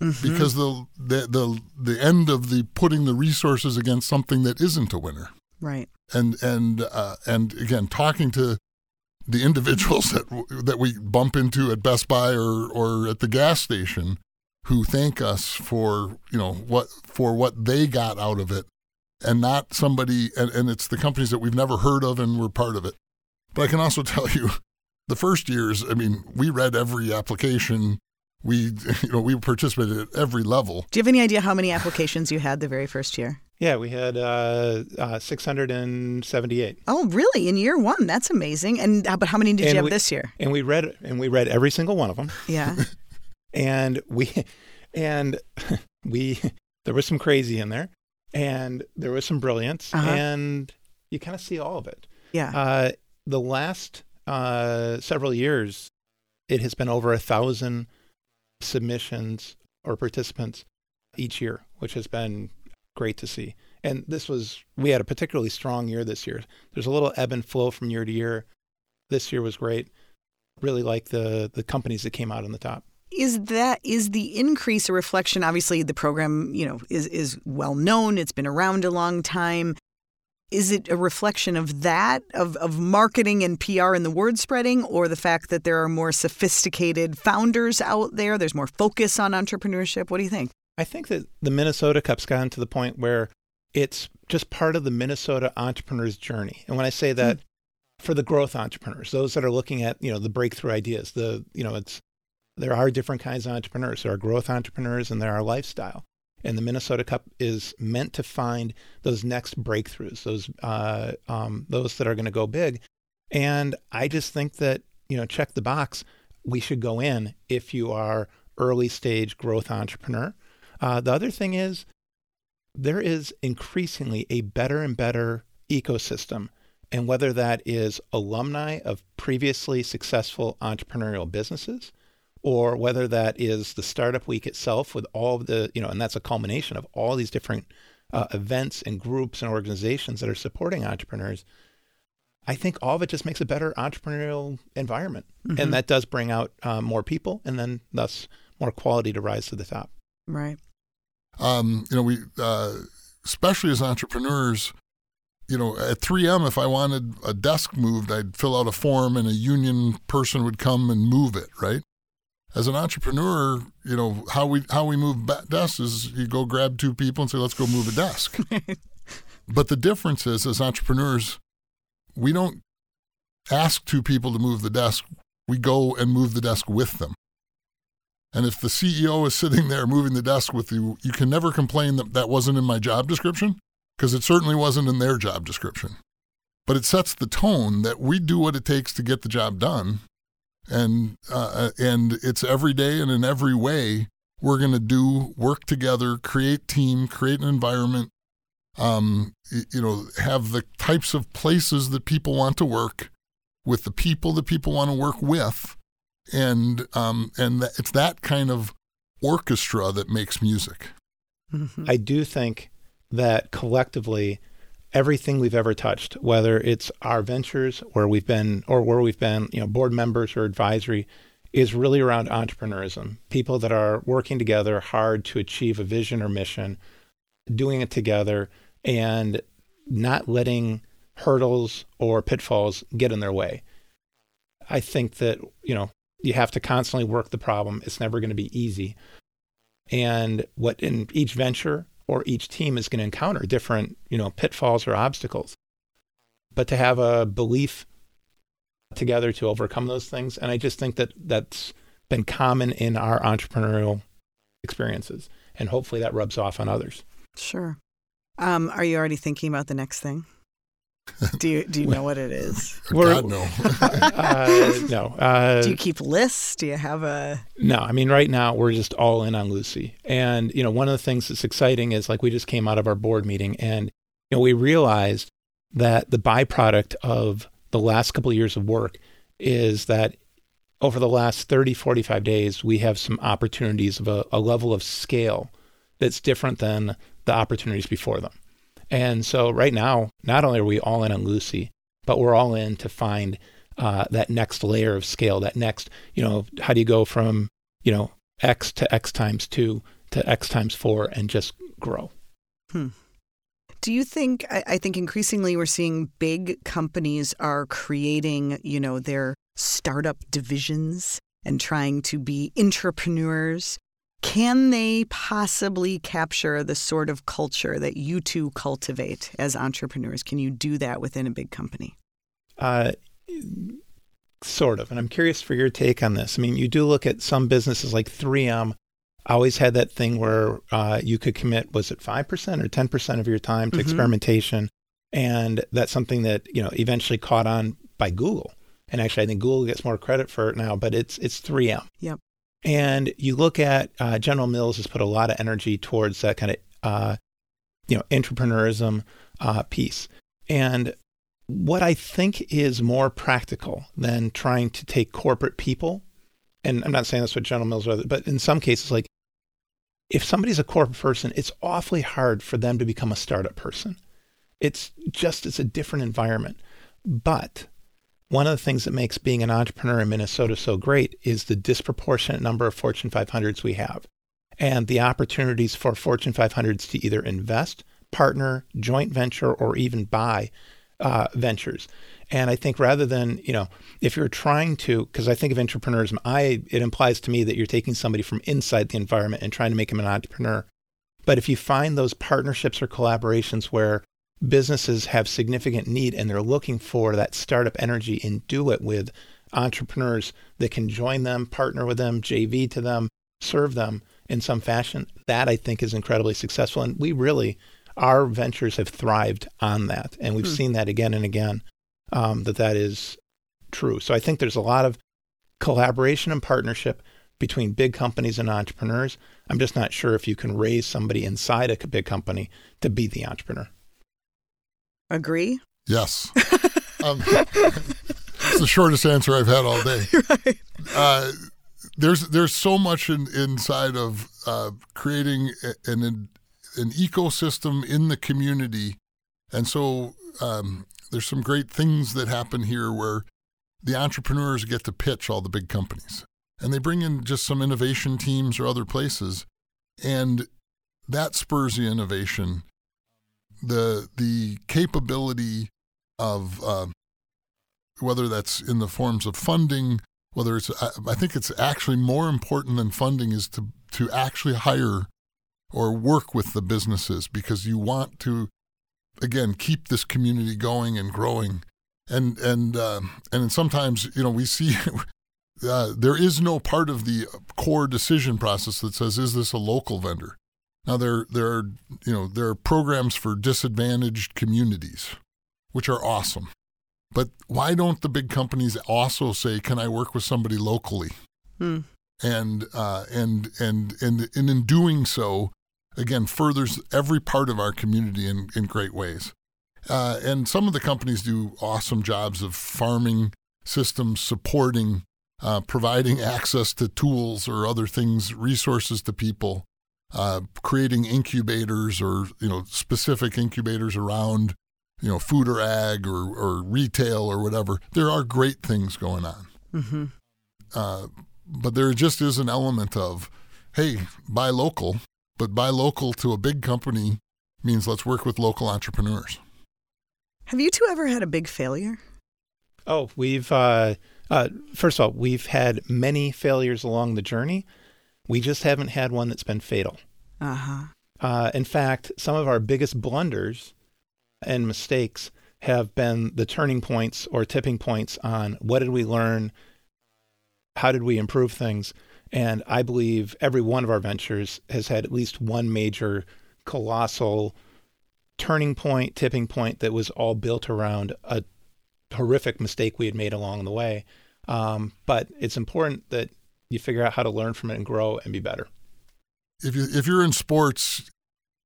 Mm-hmm. Because the, the the the end of the putting the resources against something that isn't a winner, right? And and uh, and again, talking to the individuals that that we bump into at Best Buy or or at the gas station who thank us for you know what for what they got out of it and not somebody and, and it's the companies that we've never heard of and we're part of it but i can also tell you the first years i mean we read every application we you know we participated at every level do you have any idea how many applications you had the very first year yeah, we had uh, uh, 678. Oh, really? In year one? That's amazing. And uh, but how many did and you have we, this year? And we read and we read every single one of them. Yeah. and we and we there was some crazy in there, and there was some brilliance, uh-huh. and you kind of see all of it. Yeah. Uh, the last uh, several years, it has been over a thousand submissions or participants each year, which has been great to see. And this was, we had a particularly strong year this year. There's a little ebb and flow from year to year. This year was great. Really like the the companies that came out on the top. Is that is the increase a reflection? Obviously, the program you know is is well known. It's been around a long time. Is it a reflection of that of of marketing and PR and the word spreading, or the fact that there are more sophisticated founders out there? There's more focus on entrepreneurship. What do you think? I think that the Minnesota Cup's gotten to the point where it's just part of the Minnesota entrepreneur's journey. And when I say that, mm. for the growth entrepreneurs, those that are looking at you know the breakthrough ideas, the you know it's there are different kinds of entrepreneurs. There are growth entrepreneurs and there are lifestyle. And the Minnesota Cup is meant to find those next breakthroughs, those uh, um, those that are going to go big. And I just think that you know check the box. We should go in if you are early stage growth entrepreneur uh, the other thing is, there is increasingly a better and better ecosystem. And whether that is alumni of previously successful entrepreneurial businesses, or whether that is the startup week itself with all of the, you know, and that's a culmination of all these different uh, events and groups and organizations that are supporting entrepreneurs. I think all of it just makes a better entrepreneurial environment. Mm-hmm. And that does bring out uh, more people and then thus more quality to rise to the top. Right um, you know, we, uh, especially as entrepreneurs, you know, at 3M, if I wanted a desk moved, I'd fill out a form and a union person would come and move it, right? As an entrepreneur, you know, how we how we move desks is you go grab two people and say, let's go move a desk. but the difference is, as entrepreneurs, we don't ask two people to move the desk. We go and move the desk with them. And if the CEO is sitting there moving the desk with you, you can never complain that that wasn't in my job description because it certainly wasn't in their job description. But it sets the tone that we do what it takes to get the job done. And, uh, and it's every day and in every way we're going to do work together, create team, create an environment, um, you know, have the types of places that people want to work with the people that people want to work with and um, and it's that kind of orchestra that makes music. Mm-hmm. I do think that collectively, everything we've ever touched, whether it's our ventures where we've been or where we've been, you know, board members or advisory, is really around entrepreneurism. People that are working together hard to achieve a vision or mission, doing it together, and not letting hurdles or pitfalls get in their way. I think that, you know, you have to constantly work the problem. It's never going to be easy. And what in each venture or each team is going to encounter different, you know, pitfalls or obstacles. But to have a belief together to overcome those things, and I just think that that's been common in our entrepreneurial experiences, and hopefully that rubs off on others. Sure. Um, are you already thinking about the next thing? Do you do you know what it is? We're- God no. uh, no, uh, Do you keep lists? Do you have a no. I mean, right now we're just all in on Lucy, and you know, one of the things that's exciting is like we just came out of our board meeting, and you know, we realized that the byproduct of the last couple of years of work is that over the last 30, 45 days, we have some opportunities of a, a level of scale that's different than the opportunities before them. And so right now, not only are we all in on Lucy, but we're all in to find uh, that next layer of scale, that next, you know, how do you go from, you know, X to X times two to X times four and just grow? Do you think, I, I think increasingly we're seeing big companies are creating, you know, their startup divisions and trying to be entrepreneurs. Can they possibly capture the sort of culture that you two cultivate as entrepreneurs? Can you do that within a big company? Uh, sort of. And I'm curious for your take on this. I mean, you do look at some businesses like 3M, always had that thing where uh, you could commit, was it 5% or 10% of your time to Mhm. experimentation? And that's something that, you know, eventually caught on by Google. And actually, I think Google gets more credit for it now, but it's, it's 3M. Yep. And you look at uh, General Mills has put a lot of energy towards that kind of, uh, you know, entrepreneurism uh, piece. And what I think is more practical than trying to take corporate people, and I'm not saying that's what General Mills are, but in some cases, like if somebody's a corporate person, it's awfully hard for them to become a startup person. It's just, it's a different environment. But one of the things that makes being an entrepreneur in Minnesota so great is the disproportionate number of Fortune 500s we have and the opportunities for Fortune 500s to either invest, partner, joint venture, or even buy uh, ventures. And I think rather than, you know, if you're trying to, because I think of entrepreneurism, I it implies to me that you're taking somebody from inside the environment and trying to make them an entrepreneur. But if you find those partnerships or collaborations where businesses have significant need and they're looking for that startup energy and do it with entrepreneurs that can join them, partner with them, JV to them, serve them in some fashion, that I think is incredibly successful. And we really, our ventures have thrived on that. And we've Hmm. seen that again and again, um, that that is true. So I think there's a lot of collaboration and partnership between big companies and entrepreneurs. I'm just not sure if you can raise somebody inside a big company to be the entrepreneur. Agree? Yes. Um, it's the shortest answer I've had all day. right. Uh, there's there's so much in, inside of uh, creating an an ecosystem in the community, and so um, there's some great things that happen here where the entrepreneurs get to pitch all the big companies, and they bring in just some innovation teams or other places, and that spurs the innovation. The the capability of uh, whether that's in the forms of funding, whether it's I think it's actually more important than funding is to to actually hire or work with the businesses because you want to again keep this community going and growing. And and uh, and sometimes you know we see uh, there is no part of the core decision process that says is this a local vendor now there there are you know there are programs for disadvantaged communities which are awesome but why don't the big companies also say, "Can I work with somebody locally?" Hmm. And uh, and and and and in doing so, again, furthers every part of our community in in great ways. Uh, and some of the companies do awesome jobs of farming systems, supporting, uh, providing access to tools or other things, resources to people, uh, creating incubators or you know specific incubators around you know, food or ag or, or retail or whatever. There are great things going on. Mm-hmm. Uh, but there just is an element of, hey, buy local, but buy local to a big company means let's work with local entrepreneurs. Have you two ever had a big failure? Oh, we've, uh, uh, first of all, we've had many failures along the journey. We just haven't had one that's been fatal. Uh huh. Uh, in fact, some of our biggest blunders and mistakes have been the turning points or tipping points on what did we learn? How did we improve things? And I believe every one of our ventures has had at least one major colossal turning point, tipping point that was all built around a horrific mistake we had made along the way. Um, but it's important that you figure out how to learn from it and grow and be better. If you if you're in sports,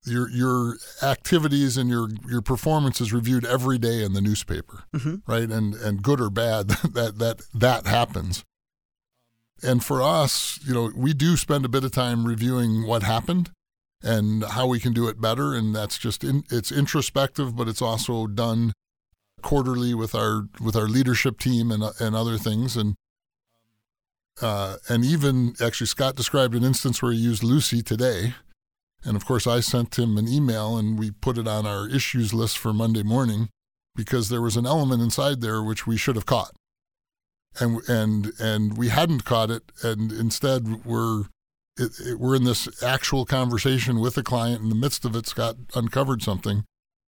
your your activities and your your performance is reviewed every day in the newspaper, mm-hmm. right? And and good or bad, that that that happens. And for us, you know, we do spend a bit of time reviewing what happened and how we can do it better. And that's just in, it's introspective, but it's also done quarterly with our with our leadership team and and other things. And uh, and even actually, Scott described an instance where he used Lucy today. And of course, I sent him an email and we put it on our issues list for Monday morning because there was an element inside there which we should have caught. And, and, and we hadn't caught it. And instead, we're it, it, we're in this actual conversation with a client. In the midst of it, Scott uncovered something,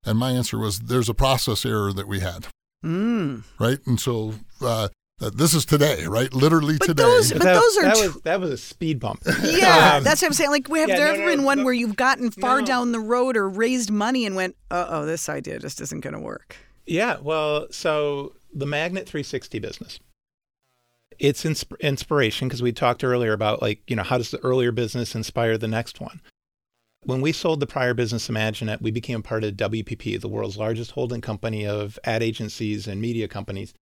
and my answer was, "There's a process error that we had." Mm. Right, and so uh, this is today, right? Literally but today. Those, but that, those are that, tr- was, that was a speed bump. Yeah, um, that's what I'm saying. Like, we have yeah, there no, ever no, been one no, where you've gotten far no. down the road or raised money and went, "Uh oh, this idea just isn't going to work"? Yeah, well, so the Magnet 360 business it's insp- inspiration because we talked earlier about like you know how does the earlier business inspire the next one when we sold the prior business imaginet we became part of wpp the world's largest holding company of ad agencies and media companies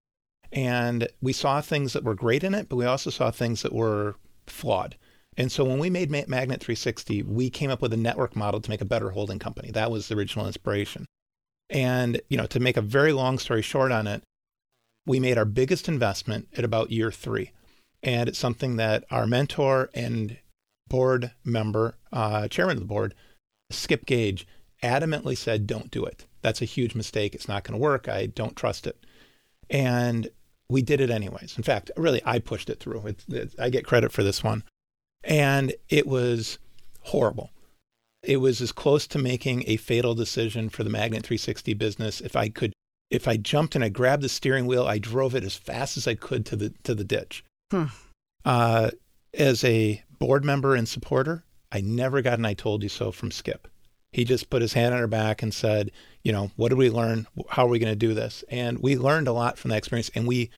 and we saw things that were great in it but we also saw things that were flawed and so when we made magnet 360 we came up with a network model to make a better holding company that was the original inspiration and you know to make a very long story short on it we made our biggest investment at about year three. And it's something that our mentor and board member, uh, chairman of the board, Skip Gage, adamantly said, don't do it. That's a huge mistake. It's not going to work. I don't trust it. And we did it anyways. In fact, really, I pushed it through. It, it, I get credit for this one. And it was horrible. It was as close to making a fatal decision for the Magnet 360 business if I could if I jumped and I grabbed the steering wheel, I drove it as fast as I could to the to the ditch. Hmm. Uh, as a board member and supporter, I never got an "I told you so" from Skip. He just put his hand on our back and said, "You know, what did we learn? How are we going to do this?" And we learned a lot from that experience, and we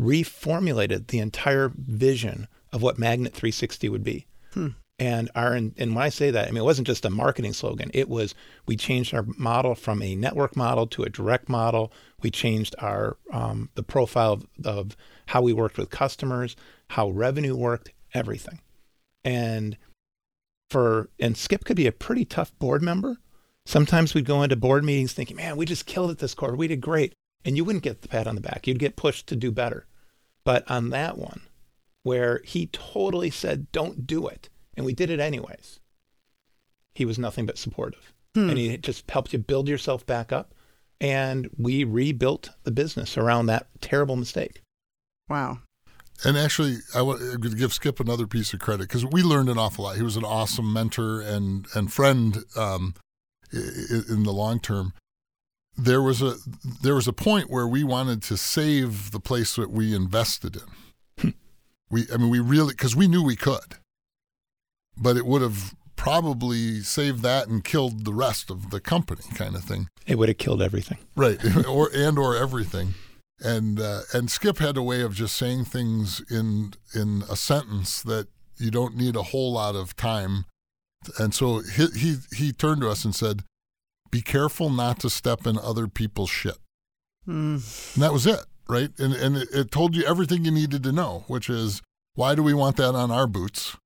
reformulated the entire vision of what Magnet 360 would be. Hmm. And our and when I say that, I mean it wasn't just a marketing slogan. It was we changed our model from a network model to a direct model. We changed our um, the profile of, of how we worked with customers, how revenue worked, everything. And for and Skip could be a pretty tough board member. Sometimes we'd go into board meetings thinking, "Man, we just killed it this quarter. We did great," and you wouldn't get the pat on the back. You'd get pushed to do better. But on that one, where he totally said, "Don't do it," and we did it anyways. He was nothing but supportive. Hmm. And he just helped you build yourself back up. And we rebuilt the business around that terrible mistake. Wow. And actually, I want to give Skip another piece of credit because we learned an awful lot. He was an awesome mentor and and friend um, in the long term. There was a there was a point where we wanted to save the place that we invested in. We, I mean, we really because we knew we could. But it would have probably saved that and killed the rest of the company kind of thing. It would have killed everything. Right. Or and or everything. And uh, and skip had a way of just saying things in in a sentence that you don't need a whole lot of time. And so he he, he turned to us and said be careful not to step in other people's shit. Mm. and that was it right? And and it, it told you everything you needed to know which is why do we want that on our boots?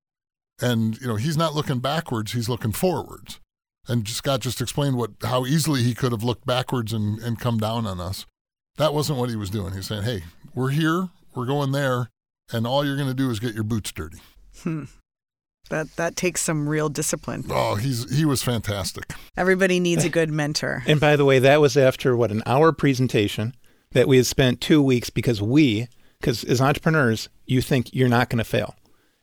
And you know he's not looking backwards he's looking forwards. And scott just explained what how easily he could have looked backwards and, and come down on us. That wasn't what he was doing. He's saying hey we're here we're going there and all you're going to do is get your boots dirty. Hmm. That that takes some real discipline oh he's he was fantastic everybody needs a good mentor and by the way that was after what an hour presentation that we had spent two weeks because we because as entrepreneurs you think you're not going to fail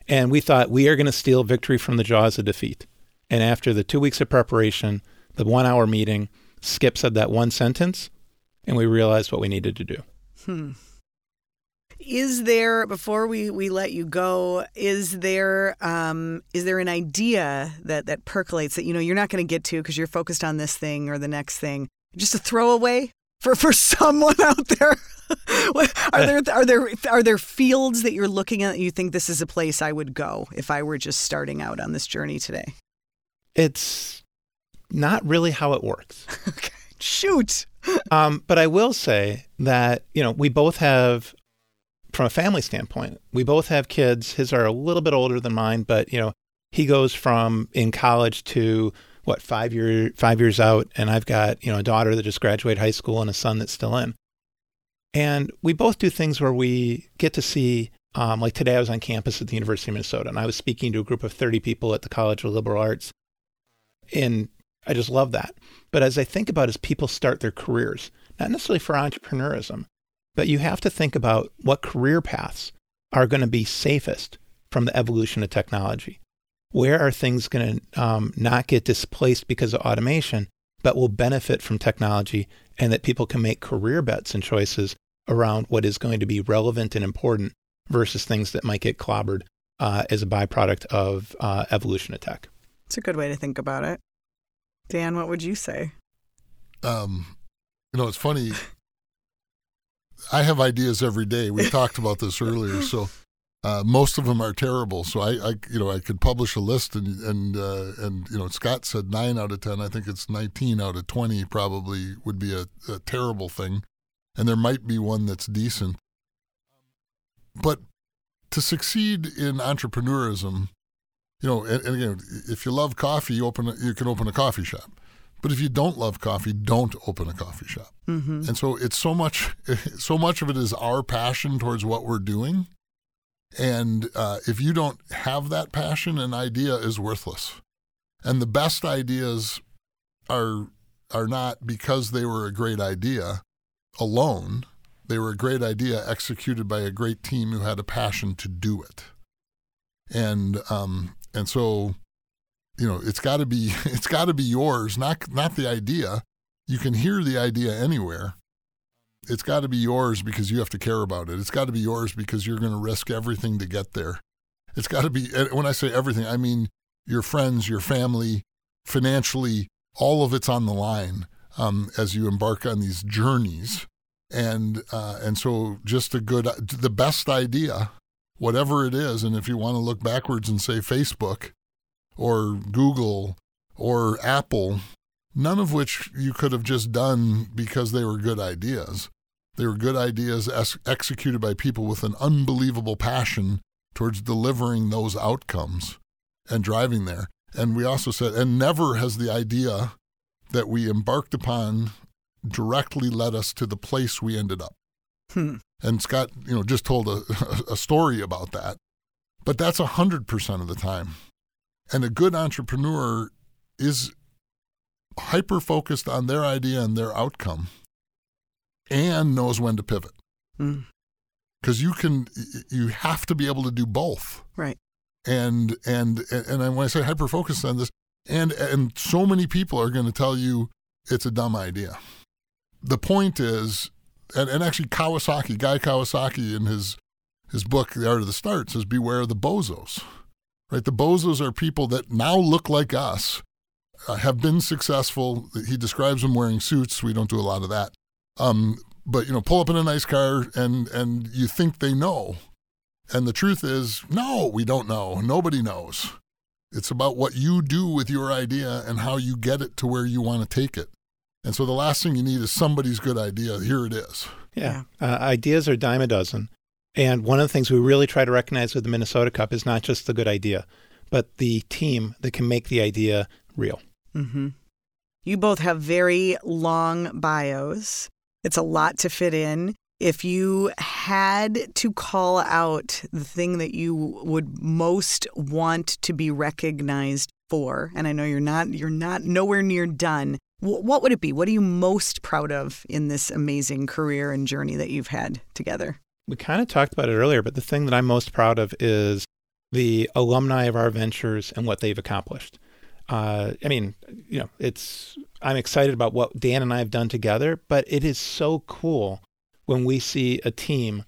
and we thought we are going to steal victory from the jaws of defeat. And after the two weeks of preparation, the one hour meeting, Skip said that one sentence, and we realized what we needed to do. Hmm. Is there before we, we let you go is there um, is there an idea that that percolates that you know you're not going to get to because you're focused on this thing or the next thing? Just a throwaway for for someone out there? Are there are there are there fields that you're looking at that you think this is a place I would go if I were just starting out on this journey today? It's not really how it works. Okay. Shoot. Um, but I will say that you know we both have from a family standpoint, we both have kids. His are a little bit older than mine, but you know, he goes from in college to what five year five years out, and I've got you know a daughter that just graduated high school and a son that's still in. And we both do things where we get to see. Um, like today, I was on campus at the University of Minnesota, and I was speaking to a group of 30 people at the College of Liberal Arts. And I just love that. But as I think about as people start their careers, not necessarily for entrepreneurism, but you have to think about what career paths are going to be safest from the evolution of technology. Where are things going to um, not get displaced because of automation, but will benefit from technology, and that people can make career bets and choices around what is going to be relevant and important versus things that might get clobbered uh, as a byproduct of uh, evolution of tech. It's a good way to think about it. Dan, what would you say? Um, you know, it's funny. I have ideas every day. We talked about this earlier, so uh, most of them are terrible. So I, I, you know, I could publish a list, and and uh, and you know, Scott said nine out of ten. I think it's nineteen out of twenty. Probably would be a, a terrible thing, and there might be one that's decent. But to succeed in entrepreneurism, you know, and, and again, if you love coffee, you open a, you can open a coffee shop. But if you don't love coffee, don't open a coffee shop. Mm-hmm. And so it's so much, so much of it is our passion towards what we're doing. And uh, if you don't have that passion, an idea is worthless. And the best ideas are are not because they were a great idea alone. They were a great idea executed by a great team who had a passion to do it. And um, and so you know it's got to be it's got to be yours not not the idea. You can hear the idea anywhere. It's got to be yours because you have to care about it. It's got to be yours because you're going to risk everything to get there. It's got to be when i say everything i mean your friends your family financially all of it's on the line um, as you embark on these journeys. And uh, and so just a good the best idea whatever it is and if you want to look backwards and say facebook or Google or Apple, none of which you could have just done because they were good ideas. They were good ideas ex- executed by people with an unbelievable passion towards delivering those outcomes and driving there. And we also said, and never has the idea that we embarked upon directly led us to the place we ended up. Hmm. And Scott, you know, just told a, a story about that. But that's 100% of the time. And a good entrepreneur is hyper focused on their idea and their outcome and knows when to pivot. Because mm. you can, you have to be able to do both. Right. And, and, and when I say hyper focused on this, and, and so many people are going to tell you it's a dumb idea. The point is, and, and actually Kawasaki, Guy Kawasaki in his, his book, The Art of the Start says, beware of the bozos right? The bozos are people that now look like us, uh, have been successful. He describes them wearing suits. We don't do a lot of that. Um, but you know, pull up in a nice car and and you think they know, and the truth is, no, we don't know. Nobody knows. It's about what you do with your idea and how you get it to where you want to take it. And so the last thing you need is somebody's good idea. Here it is. Yeah, uh, ideas are dime a dozen. And one of the things we really try to recognize with the Minnesota Cup is not just the good idea, but the team that can make the idea real. Mm-hmm. You both have very long bios. It's a lot to fit in. If you had to call out the thing that you would most want to be recognized for, and I know you're not you're not nowhere near done, what would it be? What are you most proud of in this amazing career and journey that you've had together? We kind of talked about it earlier, but the thing that I'm most proud of is the alumni of our ventures and what they've accomplished. Uh, I mean, you know, it's I'm excited about what Dan and I have done together, but it is so cool when we see a team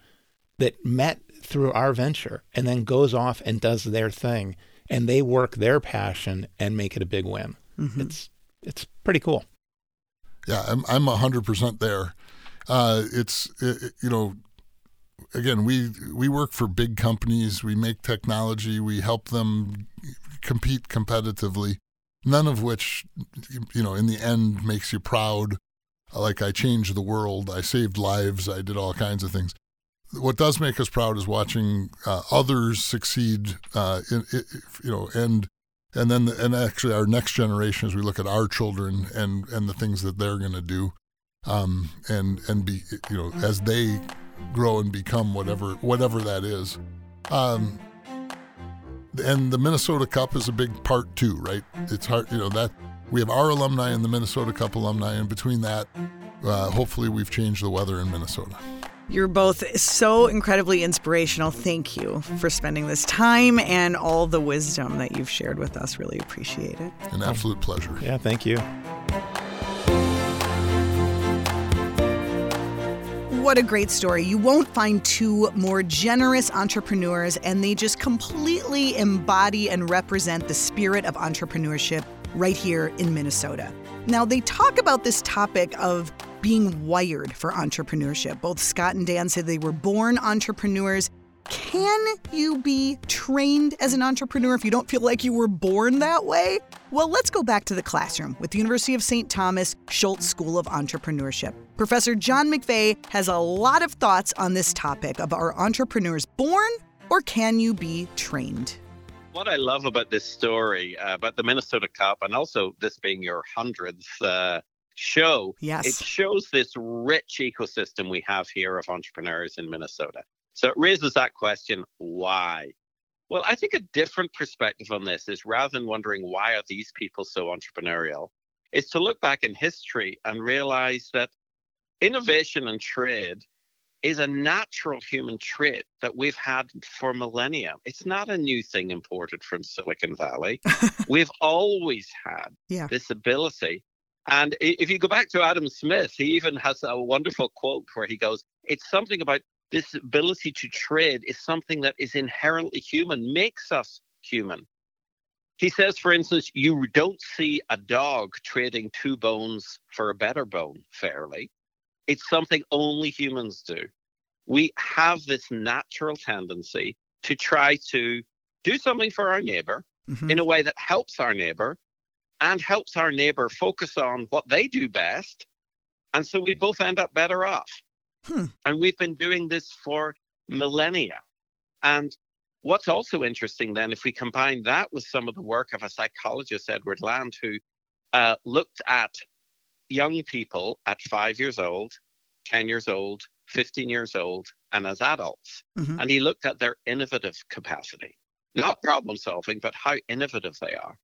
that met through our venture and then goes off and does their thing and they work their passion and make it a big win. Mm-hmm. It's it's pretty cool. Yeah, I'm I'm hundred percent there. Uh, it's it, you know, again we we work for big companies. We make technology. We help them compete competitively. None of which, you know, in the end makes you proud. Like I changed the world. I saved lives. I did all kinds of things what does make us proud is watching uh, others succeed. Uh, in, in, you know, and and then the, and actually our next generation, as we look at our children and and the things that they're going to do, um, and and be you know as they grow and become whatever whatever that is. Um, and the Minnesota Cup is a big part too, right? It's hard, you know that we have our alumni and the Minnesota Cup alumni, and between that, uh, hopefully we've changed the weather in Minnesota. You're both so incredibly inspirational. Thank you for spending this time and all the wisdom that you've shared with us. Really appreciate it. An absolute pleasure. Yeah, thank you. What a great story. You won't find two more generous entrepreneurs, and they just completely embody and represent the spirit of entrepreneurship right here in Minnesota. Now, they talk about this topic of being wired for entrepreneurship. Both Scott and Dan said they were born entrepreneurs. Can you be trained as an entrepreneur if you don't feel like you were born that way? Well, let's go back to the classroom with the University of St. Thomas Schulze School of Entrepreneurship. Professor John McVea has a lot of thoughts on this topic of are entrepreneurs born or can you be trained? What I love about this story, uh, about the Minnesota Cup, and also this being your hundredth uh, show, yes. it shows this rich ecosystem we have here of entrepreneurs in Minnesota. So it raises that question why? Well, I think a different perspective on this is rather than wondering why are these people so entrepreneurial, is to look back in history and realize that innovation and trade is a natural human trait that we've had for millennia. It's not a new thing imported from Silicon Valley. we've always had yeah. this ability and if you go back to Adam Smith, he even has a wonderful quote where he goes, It's something about this ability to trade is something that is inherently human, makes us human. He says, for instance, you don't see a dog trading two bones for a better bone fairly. It's something only humans do. We have this natural tendency to try to do something for our neighbor mm-hmm. in a way that helps our neighbor and helps our neighbor focus on what they do best. And so we both end up better off. Hmm. And we've been doing this for millennia. And what's also interesting then, if we combine that with some of the work of a psychologist, Edward Land, who uh, looked at young people at five years old, 10 years old, 15 years old, and as adults. Mm-hmm. And he looked at their innovative capacity, not problem solving, but how innovative they are.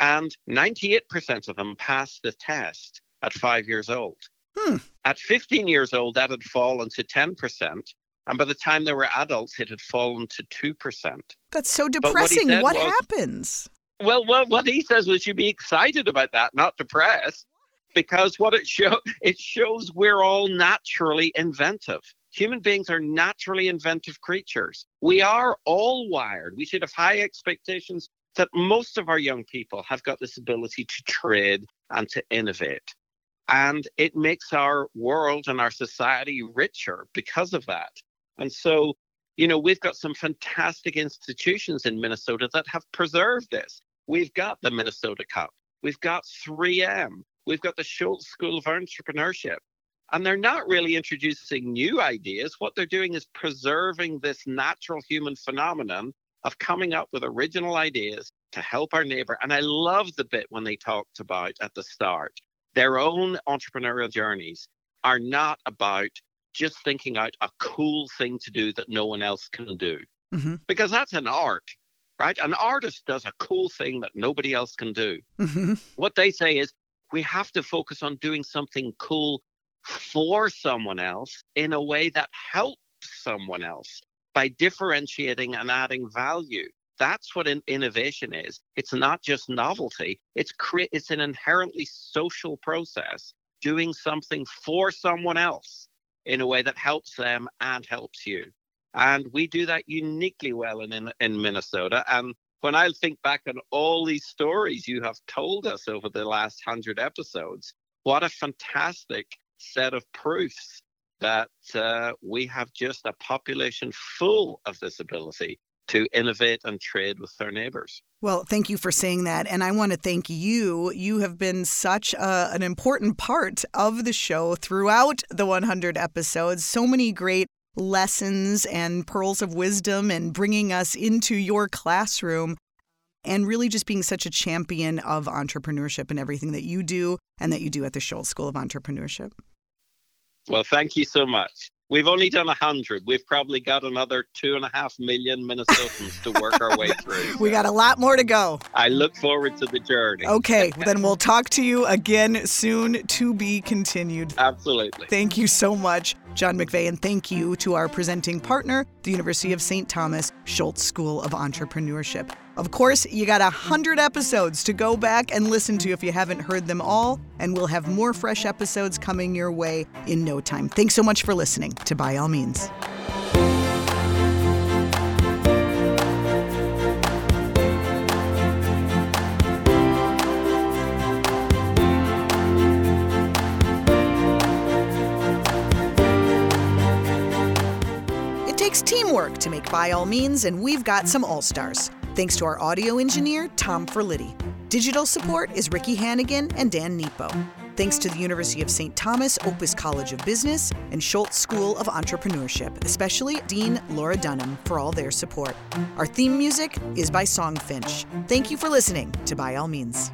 And 98% of them passed the test at five years old. Hmm. At 15 years old, that had fallen to 10%. And by the time they were adults, it had fallen to 2%. That's so depressing. What, what was, happens? Well, well, what he says was you be excited about that, not depressed, because what it shows it shows we're all naturally inventive. Human beings are naturally inventive creatures. We are all wired. We should have high expectations that most of our young people have got this ability to trade and to innovate. And it makes our world and our society richer because of that. And so, you know, we've got some fantastic institutions in Minnesota that have preserved this. We've got the Minnesota Cup, we've got 3M, we've got the Schulze School of Entrepreneurship. And they're not really introducing new ideas. What they're doing is preserving this natural human phenomenon of coming up with original ideas to help our neighbor. And I love the bit when they talked about at the start their own entrepreneurial journeys are not about just thinking out a cool thing to do that no one else can do. Mm-hmm. Because that's an art, right? An artist does a cool thing that nobody else can do. Mm-hmm. What they say is we have to focus on doing something cool for someone else in a way that helps someone else by differentiating and adding value. That's what innovation is. It's not just novelty. It's cre- it's an inherently social process, doing something for someone else in a way that helps them and helps you. And we do that uniquely well in, in, in Minnesota. And when I think back on all these stories you have told us over the last hundred episodes, what a fantastic set of proofs that uh, we have just a population full of this ability to innovate and trade with their neighbors. Well, thank you for saying that. And I want to thank you. You have been such a, an important part of the show throughout the 100 episodes. So many great lessons and pearls of wisdom and bringing us into your classroom and really just being such a champion of entrepreneurship and everything that you do and that you do at the Schulze School of Entrepreneurship. Well, thank you so much. We've only done a 100. We've probably got another two and a half million Minnesotans to work our way through. we got a lot more to go. I look forward to the journey. Okay, then we'll talk to you again soon to be continued. Absolutely. Thank you so much, John McVea, and thank you to our presenting partner, the University of St. Thomas Schulze School of Entrepreneurship. Of course, you got a hundred episodes to go back and listen to if you haven't heard them all, and we'll have more fresh episodes coming your way in no time. Thanks so much for listening to By All Means. It takes teamwork to make By All Means, and we've got some all stars. Thanks to our audio engineer, Tom Ferlitti. Digital support is Ricky Hannigan and Dan Nepo. Thanks to the University of St. Thomas Opus College of Business and Schulze School of Entrepreneurship, especially Dean Laura Dunham for all their support. Our theme music is by Songfinch. Thank you for listening to By All Means.